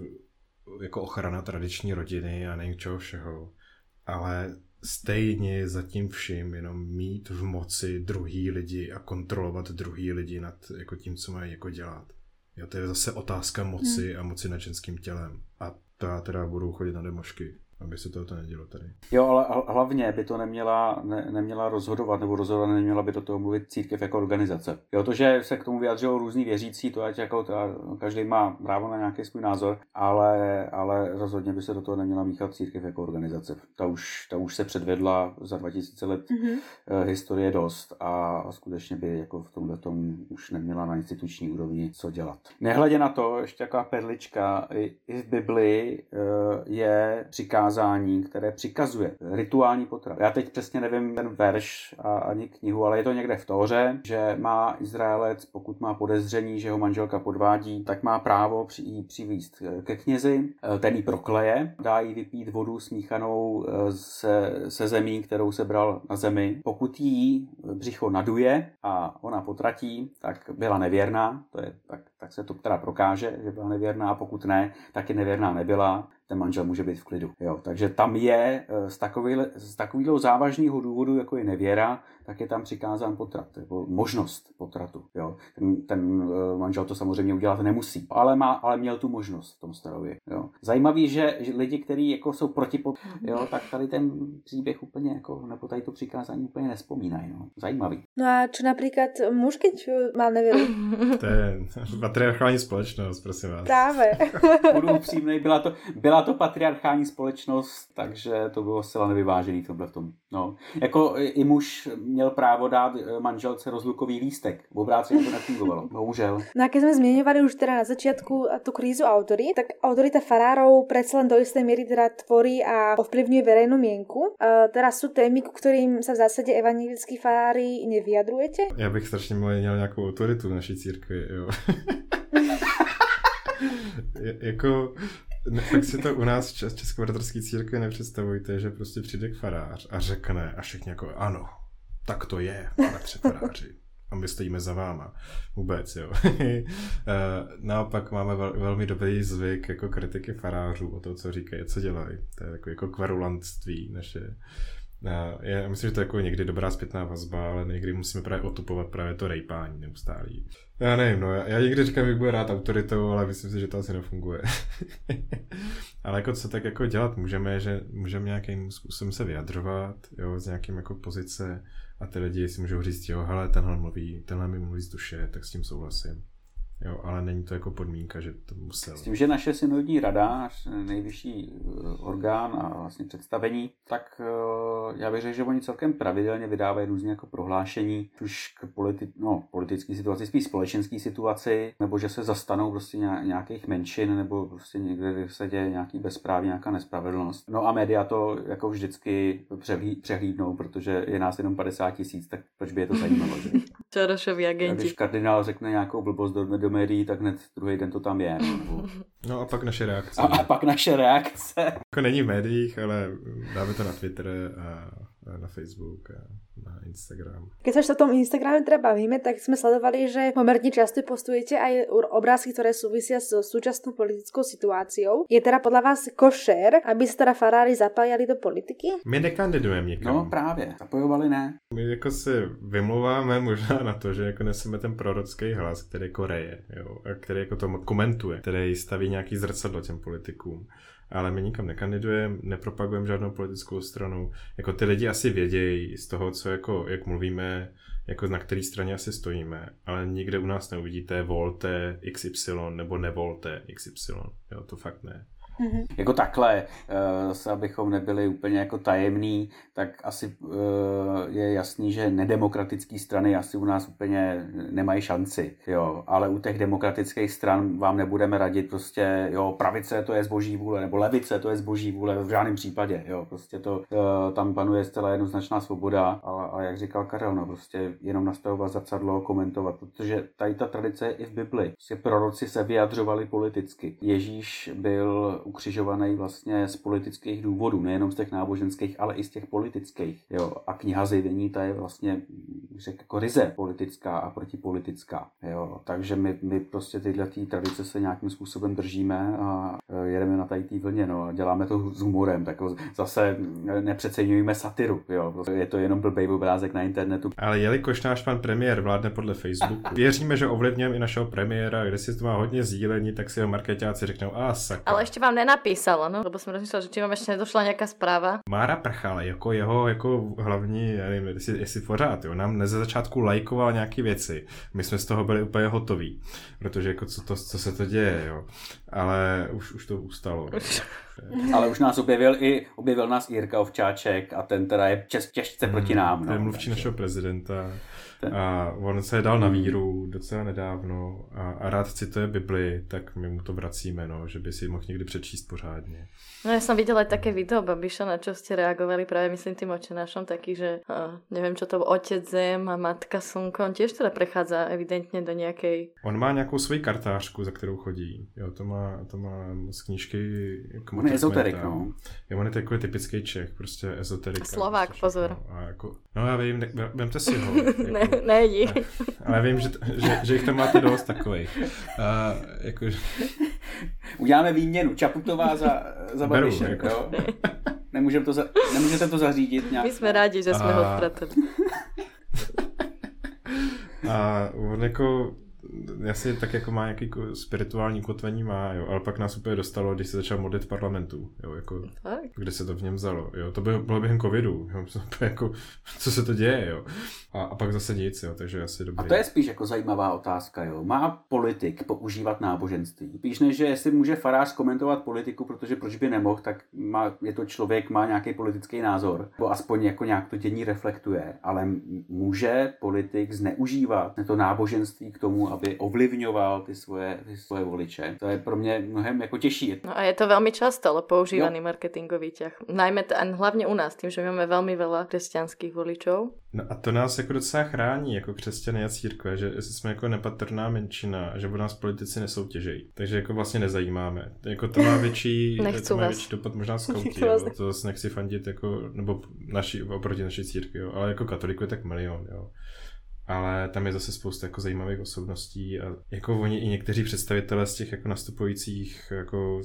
Speaker 4: jako ochrana tradiční rodiny a nevím čeho všeho. Ale stejně za tím vším jenom mít v moci druhý lidi a kontrolovat druhý lidi nad jako tím, co mají jako dělat. Jo, to je zase otázka moci hmm. a moci nad ženským tělem. A to já teda budu chodit na demošky aby se to nedělo tady.
Speaker 3: Jo, ale hlavně by to neměla, ne, neměla rozhodovat, nebo rozhodovat neměla by do toho mluvit církev jako organizace. Jo, to, že se k tomu vyjadřují různí věřící, to ať jako to, každý má právo na nějaký svůj názor, ale, ale rozhodně by se do toho neměla míchat církev jako organizace. Ta už, ta už se předvedla za 2000 let mm-hmm. historie dost a, skutečně by jako v tomhle tom už neměla na instituční úrovni co dělat. Nehledě na to, ještě taková perlička, i, i v Bibli eh, je přikázání přikázání, které přikazuje rituální potrat. Já teď přesně nevím ten verš a ani knihu, ale je to někde v Tóře, že má Izraelec, pokud má podezření, že ho manželka podvádí, tak má právo při, jí přivízt ke knězi, ten jí prokleje, dá jí vypít vodu smíchanou eh, se, se zemí, kterou se bral na zemi. Pokud jí břicho naduje a ona potratí, tak byla nevěrná, to je tak tak se to teda prokáže, že byla nevěrná, a pokud ne, tak je nevěrná nebyla, ten manžel může být v klidu. Jo, takže tam je eh, z, takovýhle, z takového závažného důvodu, jako je nevěra, tak je tam přikázán potrat, nebo možnost potratu. Jo. Ten, ten eh, manžel to samozřejmě udělat nemusí, ale, má, ale měl tu možnost v tom starově. Jo. Zajímavý, že, že lidi, kteří jako jsou proti, pot, jo, tak tady ten příběh úplně, jako, nebo tady to přikázání úplně nespomínají. No. Zajímavý.
Speaker 2: No a čo například muž, keď má nevěru?
Speaker 4: To je patriarchální společnost, prosím vás.
Speaker 2: Právě.
Speaker 3: Budu upřímnej, byla to, byla to patriarchální společnost, takže to bylo zcela nevyvážený tohle v tom. No. Jako i muž měl právo dát eh, manželce rozlukový lístek. V obráceně to nefungovalo, bohužel.
Speaker 2: No a keď sme zmieňovali už teda na začiatku tú krízu autory, tak autorita farárov predsa len do istej miery teda tvorí a ovplyvňuje verejnú mienku. Uh, teraz sú témy, ku ktorým sa v zásade evangelickí farári nevyjadrujete?
Speaker 4: Já bych strašně měl nějakou autoritu v naší církvi, jo. jako ne, tak si to u nás v Českobratrské církvi nepředstavujte, že prostě přijde k farář a řekne a všichni jako ano, tak to je, bratře faráři. A my stojíme za váma. Vůbec, jo. Naopak máme vel, velmi dobrý zvyk jako kritiky farářů o to, co říkají, co dělají. To je jako, jako kvarulantství naše. Já myslím, že to je jako někdy dobrá zpětná vazba, ale někdy musíme právě otupovat právě to rejpání neustálý. Já nevím, no, já, já někdy říkám, že bude rád autoritou, ale myslím si, že to asi nefunguje. ale jako co tak jako dělat můžeme, že můžeme nějakým způsobem se vyjadřovat, jo, z nějakým jako pozice a ty lidi si můžou říct, jo, hele, tenhle mluví, tenhle mi mluví z duše, tak s tím souhlasím. Jo, ale není to jako podmínka, že to musel.
Speaker 3: S tím, že naše synodní rada, nejvyšší eh, orgán a vlastně představení, tak eh, já bych řekl, že oni celkem pravidelně vydávají různě jako prohlášení, už k politi- no, politické situaci, spíš společenské situaci, nebo že se zastanou prostě nějakých menšin, nebo prostě někde se děje nějaký bezpráví, nějaká nespravedlnost. No a média to jako vždycky přehlídnou, protože je nás jenom 50 tisíc, tak proč by je to zajímalo? Že?
Speaker 1: Čorošoví agenti.
Speaker 3: Když kardinál řekne nějakou blbost do, do médií, tak hned druhý den to tam je. No,
Speaker 4: no a pak naše reakce.
Speaker 3: A, a pak naše reakce.
Speaker 4: Jako není v médiích, ale dáme to na Twitter a na Facebook a na Instagram.
Speaker 2: Keď sa o tom Instagrame teda bavíme, tak sme sledovali, že pomerne často postujete aj obrázky, ktoré súvisia s súčasnou politickou situáciou. Je teda podľa vás košer, aby sa teda farári zapájali do politiky?
Speaker 4: My nekandidujeme nikam.
Speaker 3: No právě, zapojovali ne.
Speaker 4: My jako se vymluváme možná na to, že jako neseme ten prorocký hlas, který Koreje, jo, a který jako to komentuje, který staví nějaký zrcadlo těm politikům ale my nikam nekandidujeme, nepropagujeme žádnou politickou stranu. Jako ty lidi asi vědějí z toho, co jako, jak mluvíme, jako na které straně asi stojíme, ale nikde u nás neuvidíte volte XY nebo nevolte XY. Jo, to fakt ne.
Speaker 3: Mm-hmm. Jako takhle, uh, abychom nebyli úplně jako tajemní, tak asi uh, je jasný, že nedemokratické strany asi u nás úplně nemají šanci, jo, ale u těch demokratických stran vám nebudeme radit prostě, jo, pravice to je zboží vůle, nebo levice to je zboží vůle, v žádném případě, jo, prostě to, uh, tam panuje zcela jednoznačná svoboda a, a jak říkal Karel, no prostě jenom nastavovat zrcadlo, komentovat, protože tady ta tradice je i v Bibli, prostě proroci se vyjadřovali politicky. Ježíš byl ukřižovaný vlastně z politických důvodů, nejenom z těch náboženských, ale i z těch politických. Jo. A kniha Zjevení ta je vlastně, řek, jako ryze politická a protipolitická. Jo. Takže my, my prostě tyhle tý tradice se nějakým způsobem držíme a e, jedeme na tady té vlně no, a děláme to s humorem. Tak zase nepřeceňujeme satiru. Jo. Je to jenom blbej obrázek na internetu.
Speaker 4: Ale jelikož náš pan premiér vládne podle Facebooku, věříme, že ovlivněm i našeho premiéra, kde si to má hodně sdílení, tak si ho marketáci řeknou, a sakra.
Speaker 1: Ale ještě vám nenapísal, no, lebo jsem rozmýšlel, že či vám ještě nedošla nějaká zpráva.
Speaker 4: Mára Prchal, jako jeho jako hlavní, já nevím, jestli, jestli pořád, jo, nám ze začátku lajkoval nějaké věci. My jsme z toho byli úplně hotoví, protože jako co, to, co se to děje, jo. Ale už, už to ustalo.
Speaker 3: Ale už nás objevil i, objevil nás Jirka Ovčáček a ten teda je těžce proti nám.
Speaker 4: No, to je no, mluvčí našeho prezidenta. A on se dal na víru docela nedávno a, a rád cituje Bibli, tak my mu to vracíme, no, že by si mohl někdy přečíst pořádně.
Speaker 1: No ja som videla aj také video Babiša, na čo ste reagovali práve myslím tým očenášom, taký, že uh, neviem čo to otec zem a matka slnko, on tiež teda prechádza evidentně do nějakej...
Speaker 4: On má nějakou svoji kartářku, za kterou chodí. Jo, to má, to má z knížky k
Speaker 3: On je ezoterik, no.
Speaker 4: Jo, on je takový typický Čech, prostě ezoterik.
Speaker 1: Slovák, pozor.
Speaker 4: A jako, no já vím, ne, vemte si ho. Jako,
Speaker 1: ne, ne, jdi.
Speaker 4: Ale vím, že, že, že jich tam máte dost takových. Uh, jako,
Speaker 3: Uděláme výměnu. Čaputová za, za Babiše, jako. jo? Nemůžeme to za, nemůžete to zařídit nějak.
Speaker 1: My jsme rádi, že jsme a... ho vtratili.
Speaker 4: A on jako jasně tak jako má nějaký spirituální kotvení má, jo, ale pak nás úplně dostalo, když se začal modlit parlamentu, jo, jako, tak. kde se to v něm vzalo, jo, to bylo, bylo během covidu, jo, jako, co se to děje, jo, a, a pak zase nic, jo, takže asi dobrý.
Speaker 3: A to je spíš jako zajímavá otázka, jo, má politik používat náboženství? Spíš než, že jestli může farář komentovat politiku, protože proč by nemohl, tak má, je to člověk, má nějaký politický názor, nebo aspoň jako nějak to dění reflektuje, ale může politik zneužívat to náboženství k tomu, aby ovlivňoval ty svoje, ty svoje voliče. To je pro mě mnohem jako těžší.
Speaker 1: No a je to velmi často ale používaný jo. marketingový ťah. Najmä t- hlavně u nás, tím, že máme velmi veľa křesťanských voličů.
Speaker 4: No a to nás jako docela chrání jako křesťany a církve, že jsme jako nepatrná menšina, že o nás politici nesoutěžejí. Takže jako vlastně nezajímáme. Jako to má větší, to má větší dopad možná zkoutí, To zase nechci fandit jako, nebo naši, oproti naší církvi, jo. ale jako katoliku je tak milion, jo ale tam je zase spousta jako zajímavých osobností a jako oni i někteří představitelé z těch jako nastupujících jako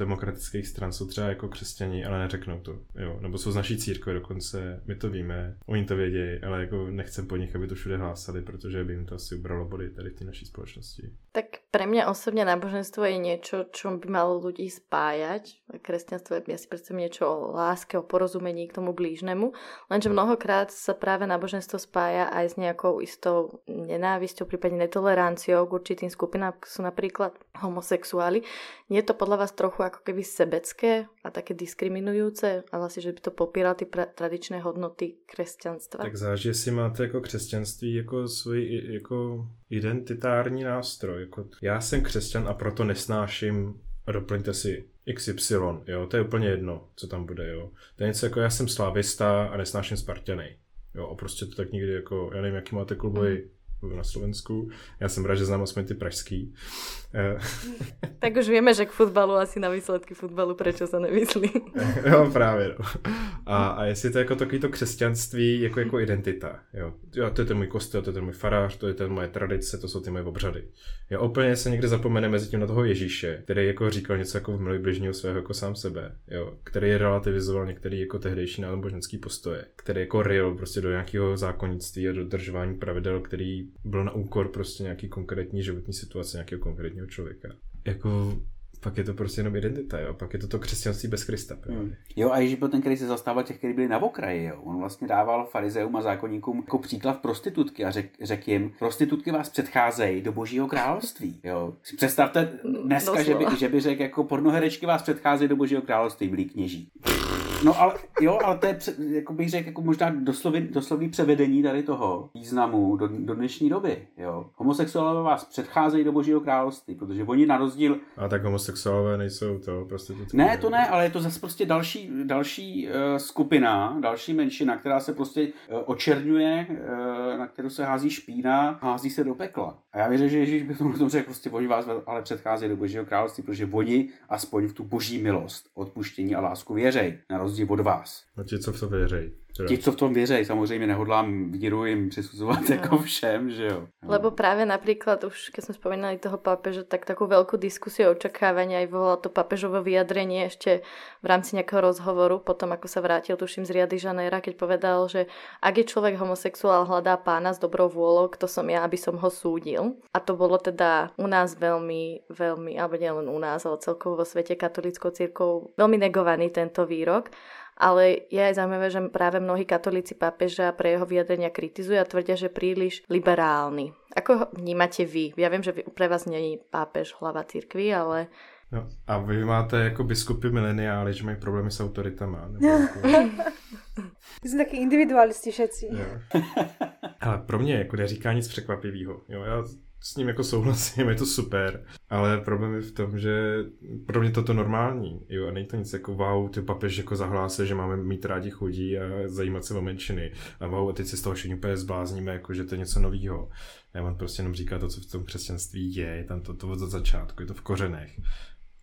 Speaker 4: demokratických stran jsou třeba jako křesťani, ale neřeknou to, jo, nebo jsou z naší církve dokonce, my to víme, oni to vědějí, ale jako nechcem po nich, aby to všude hlásali, protože by jim to asi ubralo body tady v té naší společnosti.
Speaker 1: Tak pre mňa osobne náboženstvo je niečo, čo by malo ľudí spájať. Kresťanstvo je, ja si predstavím niečo o láske, o porozumení k tomu blížnemu, lenže mnohokrát sa práve náboženstvo spája aj s nejakou istou nenávisťou, prípadne netoleranciou k určitým skupinám, sú napríklad homosexuáli. Nie je to podľa vás trochu ako keby sebecké a také diskriminujúce a vlastne, že by to popíral ty tradičné hodnoty kresťanstva?
Speaker 4: Tak záleží, jestli máte jako křesťanství jako svůj jako identitární nástroj. Jako já jsem křesťan a proto nesnáším a doplňte si XY, jo, to je úplně jedno, co tam bude, jo. To je něco jako já jsem slavista a nesnáším Spartany. Jo, a prostě to tak nikdy jako, já nevím, jaký máte klubový mm na Slovensku. Já jsem rád, že znám aspoň ty pražský.
Speaker 1: Eh, tak už víme, že k fotbalu asi na výsledky fotbalu, proč se nemyslí.
Speaker 4: jo, právě. No. A, a jestli to je jako takový to křesťanství jako, jako identita. Jo. jo, to je ten můj kostel, to je ten můj farář, to je ten moje tradice, to jsou ty moje obřady. Jo, úplně se někde zapomene mezi tím na toho Ježíše, který jako říkal něco jako v miluji bližního svého jako sám sebe, jo, který relativizoval některý jako tehdejší náboženský postoje, který jako ril prostě do nějakého zákonnictví a dodržování pravidel, který bylo na úkor prostě nějaký konkrétní životní situace nějakého konkrétního člověka. Jako pak je to prostě jenom identita, jo. Pak je to to křesťanství bez Krista. Hmm.
Speaker 3: Jo, a Ježíš byl ten, který se zastával těch, kteří byli na okraji, jo. On vlastně dával farizeum a zákonníkům jako příklad prostitutky a řekl řek jim, prostitutky vás předcházejí do božího království, jo. Si představte dneska, že by, že by řekl, jako pornoherečky vás předcházejí do božího království, milí kněží. No ale, jo, ale to je, jako bych řekl, jako možná doslovný, doslovný převedení tady toho významu do, do dnešní doby, jo. Homosexuálové vás předcházejí do božího království, protože oni na rozdíl...
Speaker 4: A tak homosexuálové nejsou to prostitutky.
Speaker 3: Ne, to ne, ale je to zase prostě další, další uh, skupina, další menšina, která se prostě uh, očerňuje, uh, na kterou se hází špína, hází se do pekla. A já věřím, že Ježíš by tomu řekl, prostě oni vás ale předcházejí do božího království, protože oni aspoň v tu boží milost, odpuštění a lásku věřej. Na rozdíl od vás.
Speaker 4: A ti, co v to věří.
Speaker 3: Ti, co v tom věří, samozřejmě nehodlám víru jim přisuzovat no. jako všem, že jo.
Speaker 1: No. Lebo právě například už, keď jsme spomínali toho papeža, tak takovou velkou diskusi o očekávání aj volalo to papežové vyjadrenie ještě v rámci nějakého rozhovoru, potom ako sa vrátil, tuším, z Riady Žanéra, keď povedal, že ak je človek homosexuál, hľadá pána s dobrou vôľou, kto som ja, aby som ho súdil. A to bolo teda u nás veľmi, veľmi, alebo nielen u nás, ale celkovo vo svete katolickou církou veľmi negovaný tento výrok ale je aj zaujímavé, že práve mnohí katolíci pápeža pre jeho vyjadrenia kritizujú a tvrdia, že príliš liberálny. Ako ho vnímate vy? Ja viem, že pre vás není pápež hlava církvy, ale
Speaker 4: No, a vy máte jako biskupy mileniály, že mají problémy s autoritama. Nebo jako...
Speaker 2: Jsme taky individualisti všetci.
Speaker 4: Ale pro mě jako neříká nic překvapivého. Jo, já s ním jako souhlasím, je to super, ale problém je v tom, že pro mě toto normální, jo, a není to nic jako wow, ty papež jako zahlásí, že máme mít rádi chodí a zajímat se o menšiny a wow, a teď si z toho všichni úplně zblázníme, jako že to je něco nového. Já vám prostě jenom říká to, co v tom křesťanství je, je tam to, to od začátku, je to v kořenech.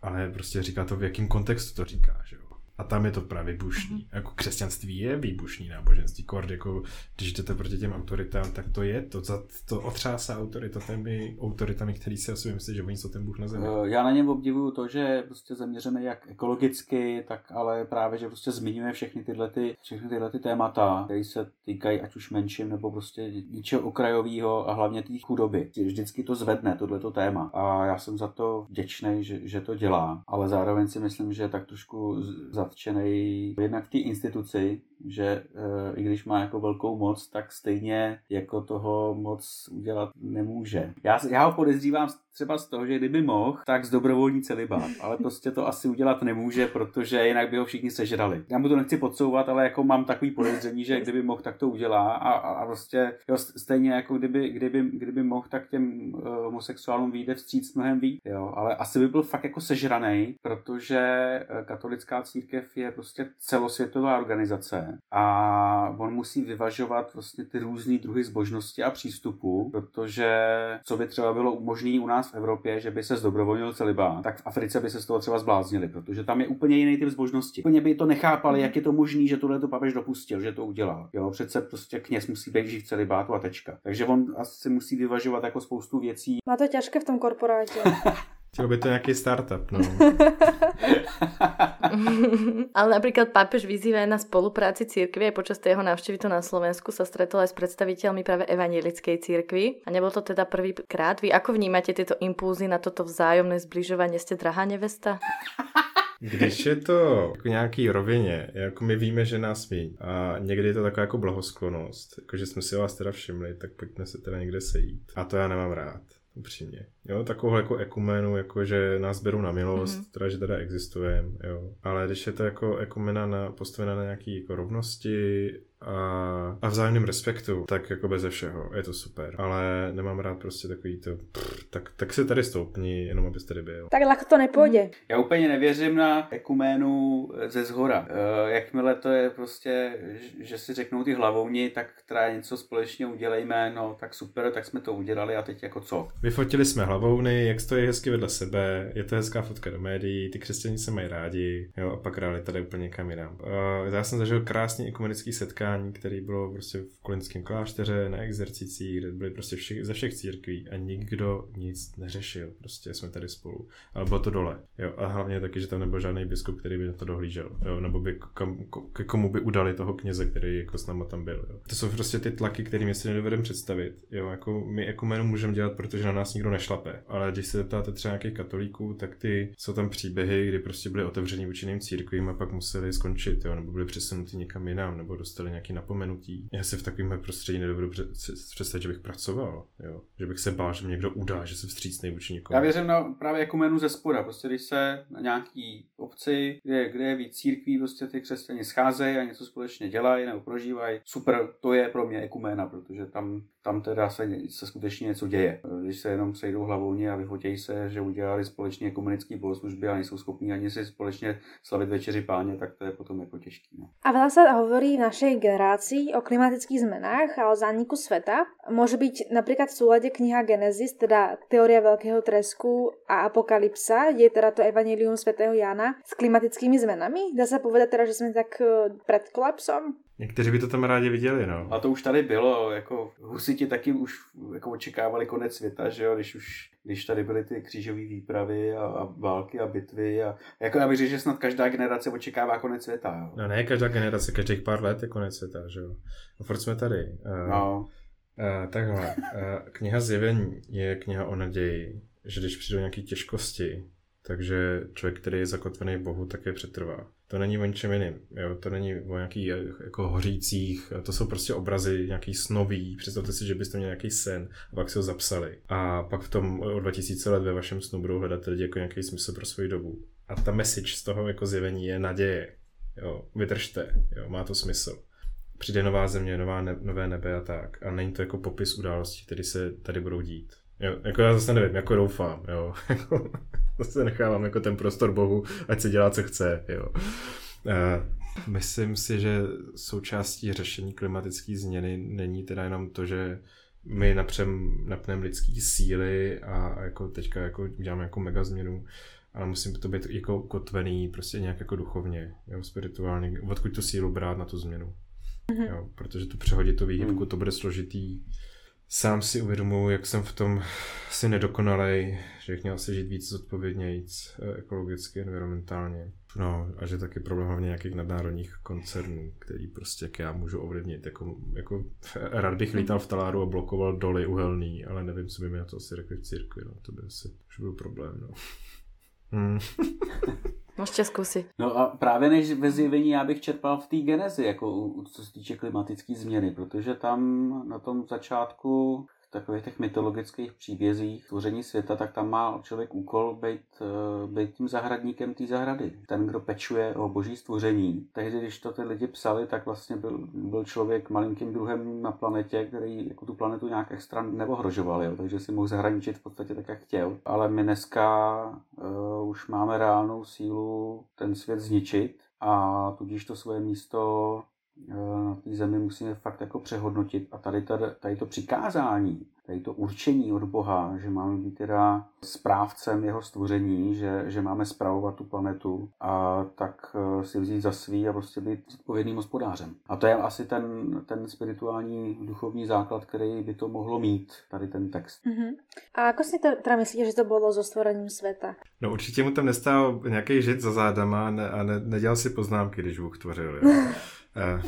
Speaker 4: Ale prostě říká to, v jakém kontextu to říká, že jo. A tam je to právě výbušný. Mm-hmm. Jako křesťanství je výbušný náboženství. Kord, jako když jdete proti těm autoritám, tak to je to. To, to otřásá autoritami, autoritami, který si sobě myslí, že oni jsou ten Bůh na zemi.
Speaker 3: Eh, já na něm obdivuju to, že prostě zaměříme jak ekologicky, tak ale právě, že prostě zmiňujeme všechny tyhle, ty, všechny tyhle ty témata, které se týkají ať už menším nebo prostě něčeho okrajového a hlavně té chudoby. Vždycky to zvedne, tohleto téma. A já jsem za to vděčný, že, že to dělá, ale zároveň si myslím, že tak trošku za zatčený jednak té instituci, že e, i když má jako velkou moc, tak stejně jako toho moc udělat nemůže. Já, já ho podezřívám třeba z toho, že kdyby mohl, tak z dobrovolní celibát, ale prostě to asi udělat nemůže, protože jinak by ho všichni sežrali. Já mu to nechci podsouvat, ale jako mám takový podezření, že kdyby mohl, tak to udělá a, a, a prostě jo, stejně jako kdyby, kdyby, kdyby mohl, tak těm uh, homosexuálům vyjde vstříc mnohem víc, jo, ale asi by byl fakt jako sežraný, protože eh, katolická církev je prostě celosvětová organizace a on musí vyvažovat vlastně ty různé druhy zbožnosti a přístupu, protože co by třeba bylo možné u nás v Evropě, že by se zdobrovolnil celibát, tak v Africe by se z toho třeba zbláznili, protože tam je úplně jiný typ zbožnosti. Úplně by to nechápali, jak je to možné, že tohle to papež dopustil, že to udělal. Jo, přece prostě kněz musí být žít v celibátu a tečka. Takže on asi musí vyvažovat jako spoustu věcí.
Speaker 2: Má to těžké v tom korporátě.
Speaker 4: Chtěl by to nějaký startup, no.
Speaker 1: Ale napríklad pápež vyzýva aj na spolupráci církvy. Aj počas jeho návštevy tu na Slovensku sa stretol aj s predstaviteľmi práve evangelickej církvy. A nebol to teda prvýkrát. Vy ako vnímate tieto impulzy na toto vzájomné zbližovanie? Ste drahá nevesta?
Speaker 4: Když je to jako nějaký rovině, jako my víme, že nás ví a někdy je to taková jako blahosklonost, jako že jsme si vás teda všimli, tak pojďme se teda někde sejít. A to já nemám rád upřímně. Jo, takovou jako ekumenu, jako že nás berou na milost, mm-hmm. teda, že teda existujeme, jo. Ale když je to jako ekumena na, postavená na nějaký jako rovnosti a, a vzájemným respektu, tak jako beze všeho, je to super. Ale nemám rád prostě takový to, pff, tak, tak si tady stoupni, jenom abys tady byl.
Speaker 2: Tak lehko to nepůjde.
Speaker 3: Já úplně nevěřím na ekuménu ze zhora. E, jakmile to je prostě, že si řeknou ty hlavouni, tak teda něco společně udělejme, no tak super, tak jsme to udělali a teď jako co?
Speaker 4: Vyfotili jsme hlavouny, jak stojí hezky vedle sebe, je to hezká fotka do médií, ty křesťané se mají rádi, jo, a pak realita jde úplně kam jinam. E, já jsem zažil krásný ekumenický setkání setkání, který bylo prostě v kolinském klášteře, na exercicích, kde byli prostě všech, ze všech církví a nikdo nic neřešil. Prostě jsme tady spolu. Ale bylo to dole. Jo, a hlavně taky, že tam nebyl žádný biskup, který by na to dohlížel. Jo, nebo by kam, ke komu by udali toho kněze, který jako s náma tam byl. Jo. To jsou prostě ty tlaky, kterými si nedovedeme představit. Jo, jako my ekumenu můžeme dělat, protože na nás nikdo nešlape. Ale když se zeptáte třeba nějakých katolíků, tak ty jsou tam příběhy, kdy prostě byli otevření účinným církvím a pak museli skončit, jo, nebo byli přesunuti někam jinam, nebo dostali nějaký napomenutí. Já si v takovém prostředí nedovedu představit, že bych pracoval, jo? že bych se bál, že mě někdo udá, že se vstřícný vůči někomu.
Speaker 3: Já věřím na právě jako menu ze spoda, prostě když se na nějaký obci, kde, kde je víc církví, prostě ty křesťani scházejí a něco společně dělají nebo prožívají. Super, to je pro mě ekuména, protože tam, tam teda se, se skutečně něco děje. Když se jenom sejdou hlavou a vyfotějí se, že udělali společně komunický bohoslužby a nejsou schopní ani si společně slavit večeři páně, tak to je potom jako těžký. No.
Speaker 2: A veľa sa hovorí v našej o klimatických zmenách a o zániku sveta. Môže byť napríklad v súlade kniha Genesis, teda teória veľkého tresku a apokalypsa, je teda to Evangelium svätého Jana s klimatickými zmenami. Dá sa povedať teda, že sme tak e, pred kolapsom?
Speaker 4: Někteří by to tam rádi viděli, no.
Speaker 3: A to už tady bylo, jako husiti taky už jako očekávali konec světa, že jo, když už, když tady byly ty křížové výpravy a, a války a bitvy a jako já bych řekl, že snad každá generace očekává konec světa, jo.
Speaker 4: No ne, každá generace, každých pár let je konec světa, že jo. A furt jsme tady. Uh, no. Uh, takhle, uh, kniha Zjevení je kniha o naději, že když přijdou nějaké těžkosti, takže člověk, který je zakotvený Bohu, také přetrvá. To není o ničem jiným, jo? to není o nějakých jako hořících, to jsou prostě obrazy nějaký snový, představte si, že byste měli nějaký sen a pak si ho zapsali. A pak v tom o 2000 let ve vašem snu budou hledat lidi jako nějaký smysl pro svoji dobu. A ta message z toho jako zjevení je naděje. Jo, vydržte, jo, má to smysl. Přijde nová země, nová ne, nové nebe a tak. A není to jako popis událostí, které se tady budou dít. Jo, jako já zase nevím, jako doufám, jo. Jako, zase nechávám jako ten prostor Bohu, ať se dělá, co chce, jo. Uh, myslím si, že součástí řešení klimatické změny není teda jenom to, že my napřem, napneme lidský síly a jako teďka jako uděláme jako mega změnu, ale musím to být jako kotvený prostě nějak jako duchovně, jo, spirituálně, odkud tu sílu brát na tu změnu. Mm-hmm. Jo, protože tu přehodit tu výhybku, mm. to bude složitý. Sám si uvědomuji, jak jsem v tom asi nedokonalej, že bych měl se žít víc zodpovědně, víc eh, ekologicky, environmentálně. No a že taky problém hlavně nějakých nadnárodních koncernů, který prostě jak já můžu ovlivnit. Jako, jako rád bych lítal v taláru a blokoval doly uhelný, ale nevím, co by mi na to asi řekli v církvi. No. To by asi už byl problém. No. Hmm.
Speaker 1: Můžete zkusit.
Speaker 3: No a právě než ve zjevení já bych čerpal v té genezi, jako co se týče klimatické změny, protože tam na tom začátku takových těch mytologických příbězích tvoření světa, tak tam má člověk úkol být, eh, být tím zahradníkem té zahrady. Ten, kdo pečuje o boží stvoření. Tehdy, když to ty lidi psali, tak vlastně byl, byl člověk malinkým druhem na planetě, který jako tu planetu nějak extra neohrožoval, jo? takže si mohl zahraničit v podstatě tak, jak chtěl. Ale my dneska uh, už máme reálnou sílu ten svět zničit a tudíž to svoje místo na té zemi musíme fakt jako přehodnotit. A tady, tady, tady to přikázání, tady to určení od Boha, že máme být teda správcem jeho stvoření, že, že máme spravovat tu planetu a tak eh, si vzít za svý a prostě být odpovědným hospodářem. A to je asi ten, ten spirituální duchovní základ, který by to mohlo mít, tady ten text.
Speaker 2: Uh-huh. A jako si to teda myslíš, že to bylo so stvorením světa?
Speaker 4: No určitě mu tam nestál nějaký žid za zádama a, ne, a ne, nedělal si poznámky, když Bůh tvořil. Jo. Uh,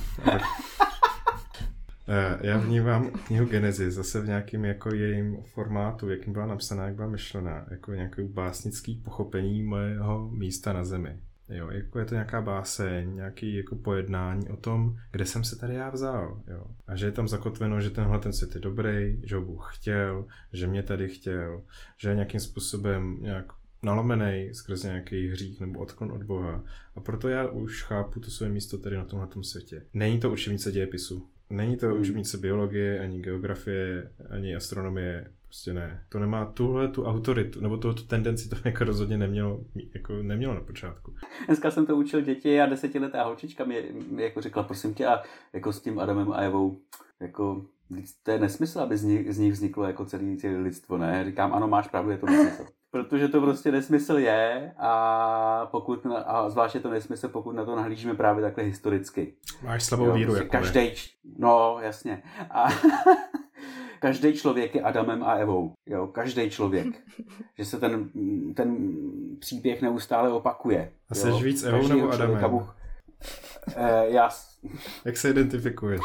Speaker 4: já vnímám knihu Genesis zase v nějakým jako jejím formátu, jakým byla napsaná, jak byla myšlená, jako nějaký básnický pochopení mojeho místa na zemi. Jo, jako je to nějaká báseň, nějaký jako pojednání o tom, kde jsem se tady já vzal. Jo. A že je tam zakotveno, že tenhle ten svět je dobrý, že ho Bůh chtěl, že mě tady chtěl, že je nějakým způsobem nějak nalomený skrze nějaký hřích nebo odklon od Boha. A proto já už chápu to své místo tady na tomhle světě. Není to učebnice dějepisu. Není to hmm. učebnice biologie, ani geografie, ani astronomie. Prostě ne. To nemá tuhle tu autoritu, nebo tu, tu tendenci to jako rozhodně nemělo, jako nemělo na počátku.
Speaker 3: Dneska jsem to učil děti a desetiletá holčička mi, mi jako řekla, prosím tě, a jako s tím Adamem a Evou, jako to je nesmysl, aby z nich, z nich vzniklo jako celý, celý lidstvo, ne? Říkám, ano, máš pravdu, je to nesmysl protože to prostě nesmysl je a pokud, a zvlášť je to nesmysl, pokud na to nahlížíme právě takhle historicky.
Speaker 4: Máš slabou víru, prostě
Speaker 3: jako každý, No, jasně. A každý člověk je Adamem a Evou. Jo, každý člověk. Že se ten, ten příběh neustále opakuje.
Speaker 4: A jsi víc Evou nebo Adamem? Kabu,
Speaker 3: eh, já...
Speaker 4: Jak se identifikuješ?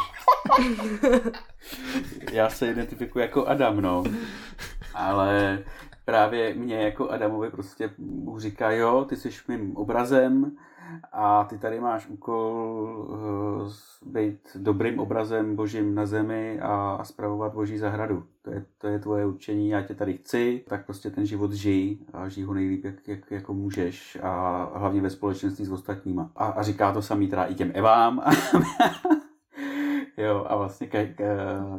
Speaker 3: já se identifikuji jako Adam, no. Ale právě mě jako Adamovi prostě Bůh říká, jo, ty jsi mým obrazem a ty tady máš úkol uh, být dobrým obrazem božím na zemi a, a spravovat boží zahradu. To je, to je tvoje učení, já tě tady chci, tak prostě ten život žij a žij ho nejlíp, jak, jak jako můžeš a hlavně ve společenství s ostatníma. A, a říká to samý teda i těm Evám. jo, a vlastně ka, ka,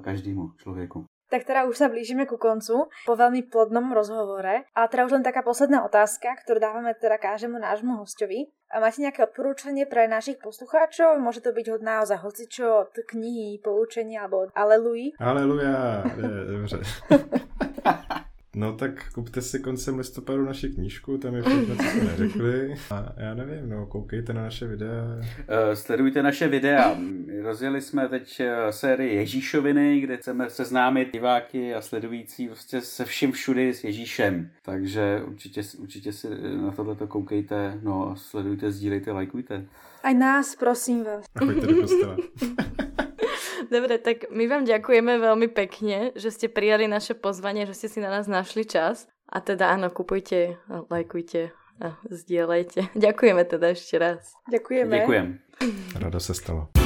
Speaker 3: každému člověku.
Speaker 2: Tak teda už sa blížime ku koncu po veľmi plodnom rozhovore. A teda už len taká posledná otázka, ktorú dávame teda každému nášmu hostovi. A máte nejaké odporúčanie pre našich poslucháčov? Môže to byť od naozaj hocičo od knihy, poučenia alebo od Aleluji?
Speaker 4: Aleluja, dobře. No tak kupte si koncem listopadu naši knížku, tam je všechno, co jsme neřekli. A já nevím, no koukejte na naše videa.
Speaker 3: Uh, sledujte naše videa. Rozjeli jsme teď eh, sérii Ježíšoviny, kde chceme seznámit diváky a sledující prostě se vším všudy s Ježíšem. Takže určitě, určitě si na tohle koukejte, no sledujte, sdílejte, lajkujte.
Speaker 2: A nás, prosím vás.
Speaker 4: A choďte do kostela.
Speaker 1: Dobre, tak my vám ďakujeme veľmi pekne, že ste prijali naše pozvanie, že ste si na nás našli čas. A teda áno, kupujte, lajkujte a zdieľajte. Ďakujeme teda ešte raz.
Speaker 2: Ďakujeme.
Speaker 3: Ďakujem.
Speaker 4: Rada sa stalo.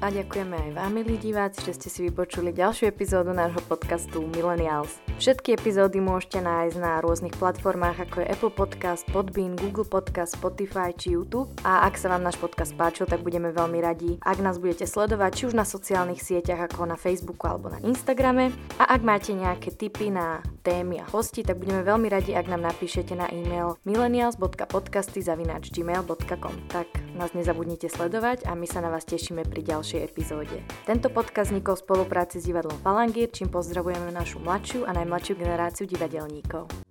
Speaker 1: A ďakujeme aj vám, milí diváci, že ste si vypočuli ďalšiu epizódu nášho podcastu Millennials. Všetky epizódy môžete nájsť na rôznych platformách ako je Apple Podcast, Podbean, Google Podcast, Spotify či YouTube. A ak sa vám náš podcast páčil, tak budeme veľmi radi, ak nás budete sledovať či už na sociálnych sieťach ako na Facebooku alebo na Instagrame. A ak máte nejaké tipy na témy a hosti, tak budeme veľmi radi, ak nám napíšete na e-mail millennials.podcasty.gmail.com Tak nás nezabudnite sledovať a my sa na vás tešíme pri ďalšej epizóde. Tento podcast vznikol v spolupráci s divadlom Falangír, čím pozdravujeme našu mladšiu a najmladšiu generáciu divadelníkov.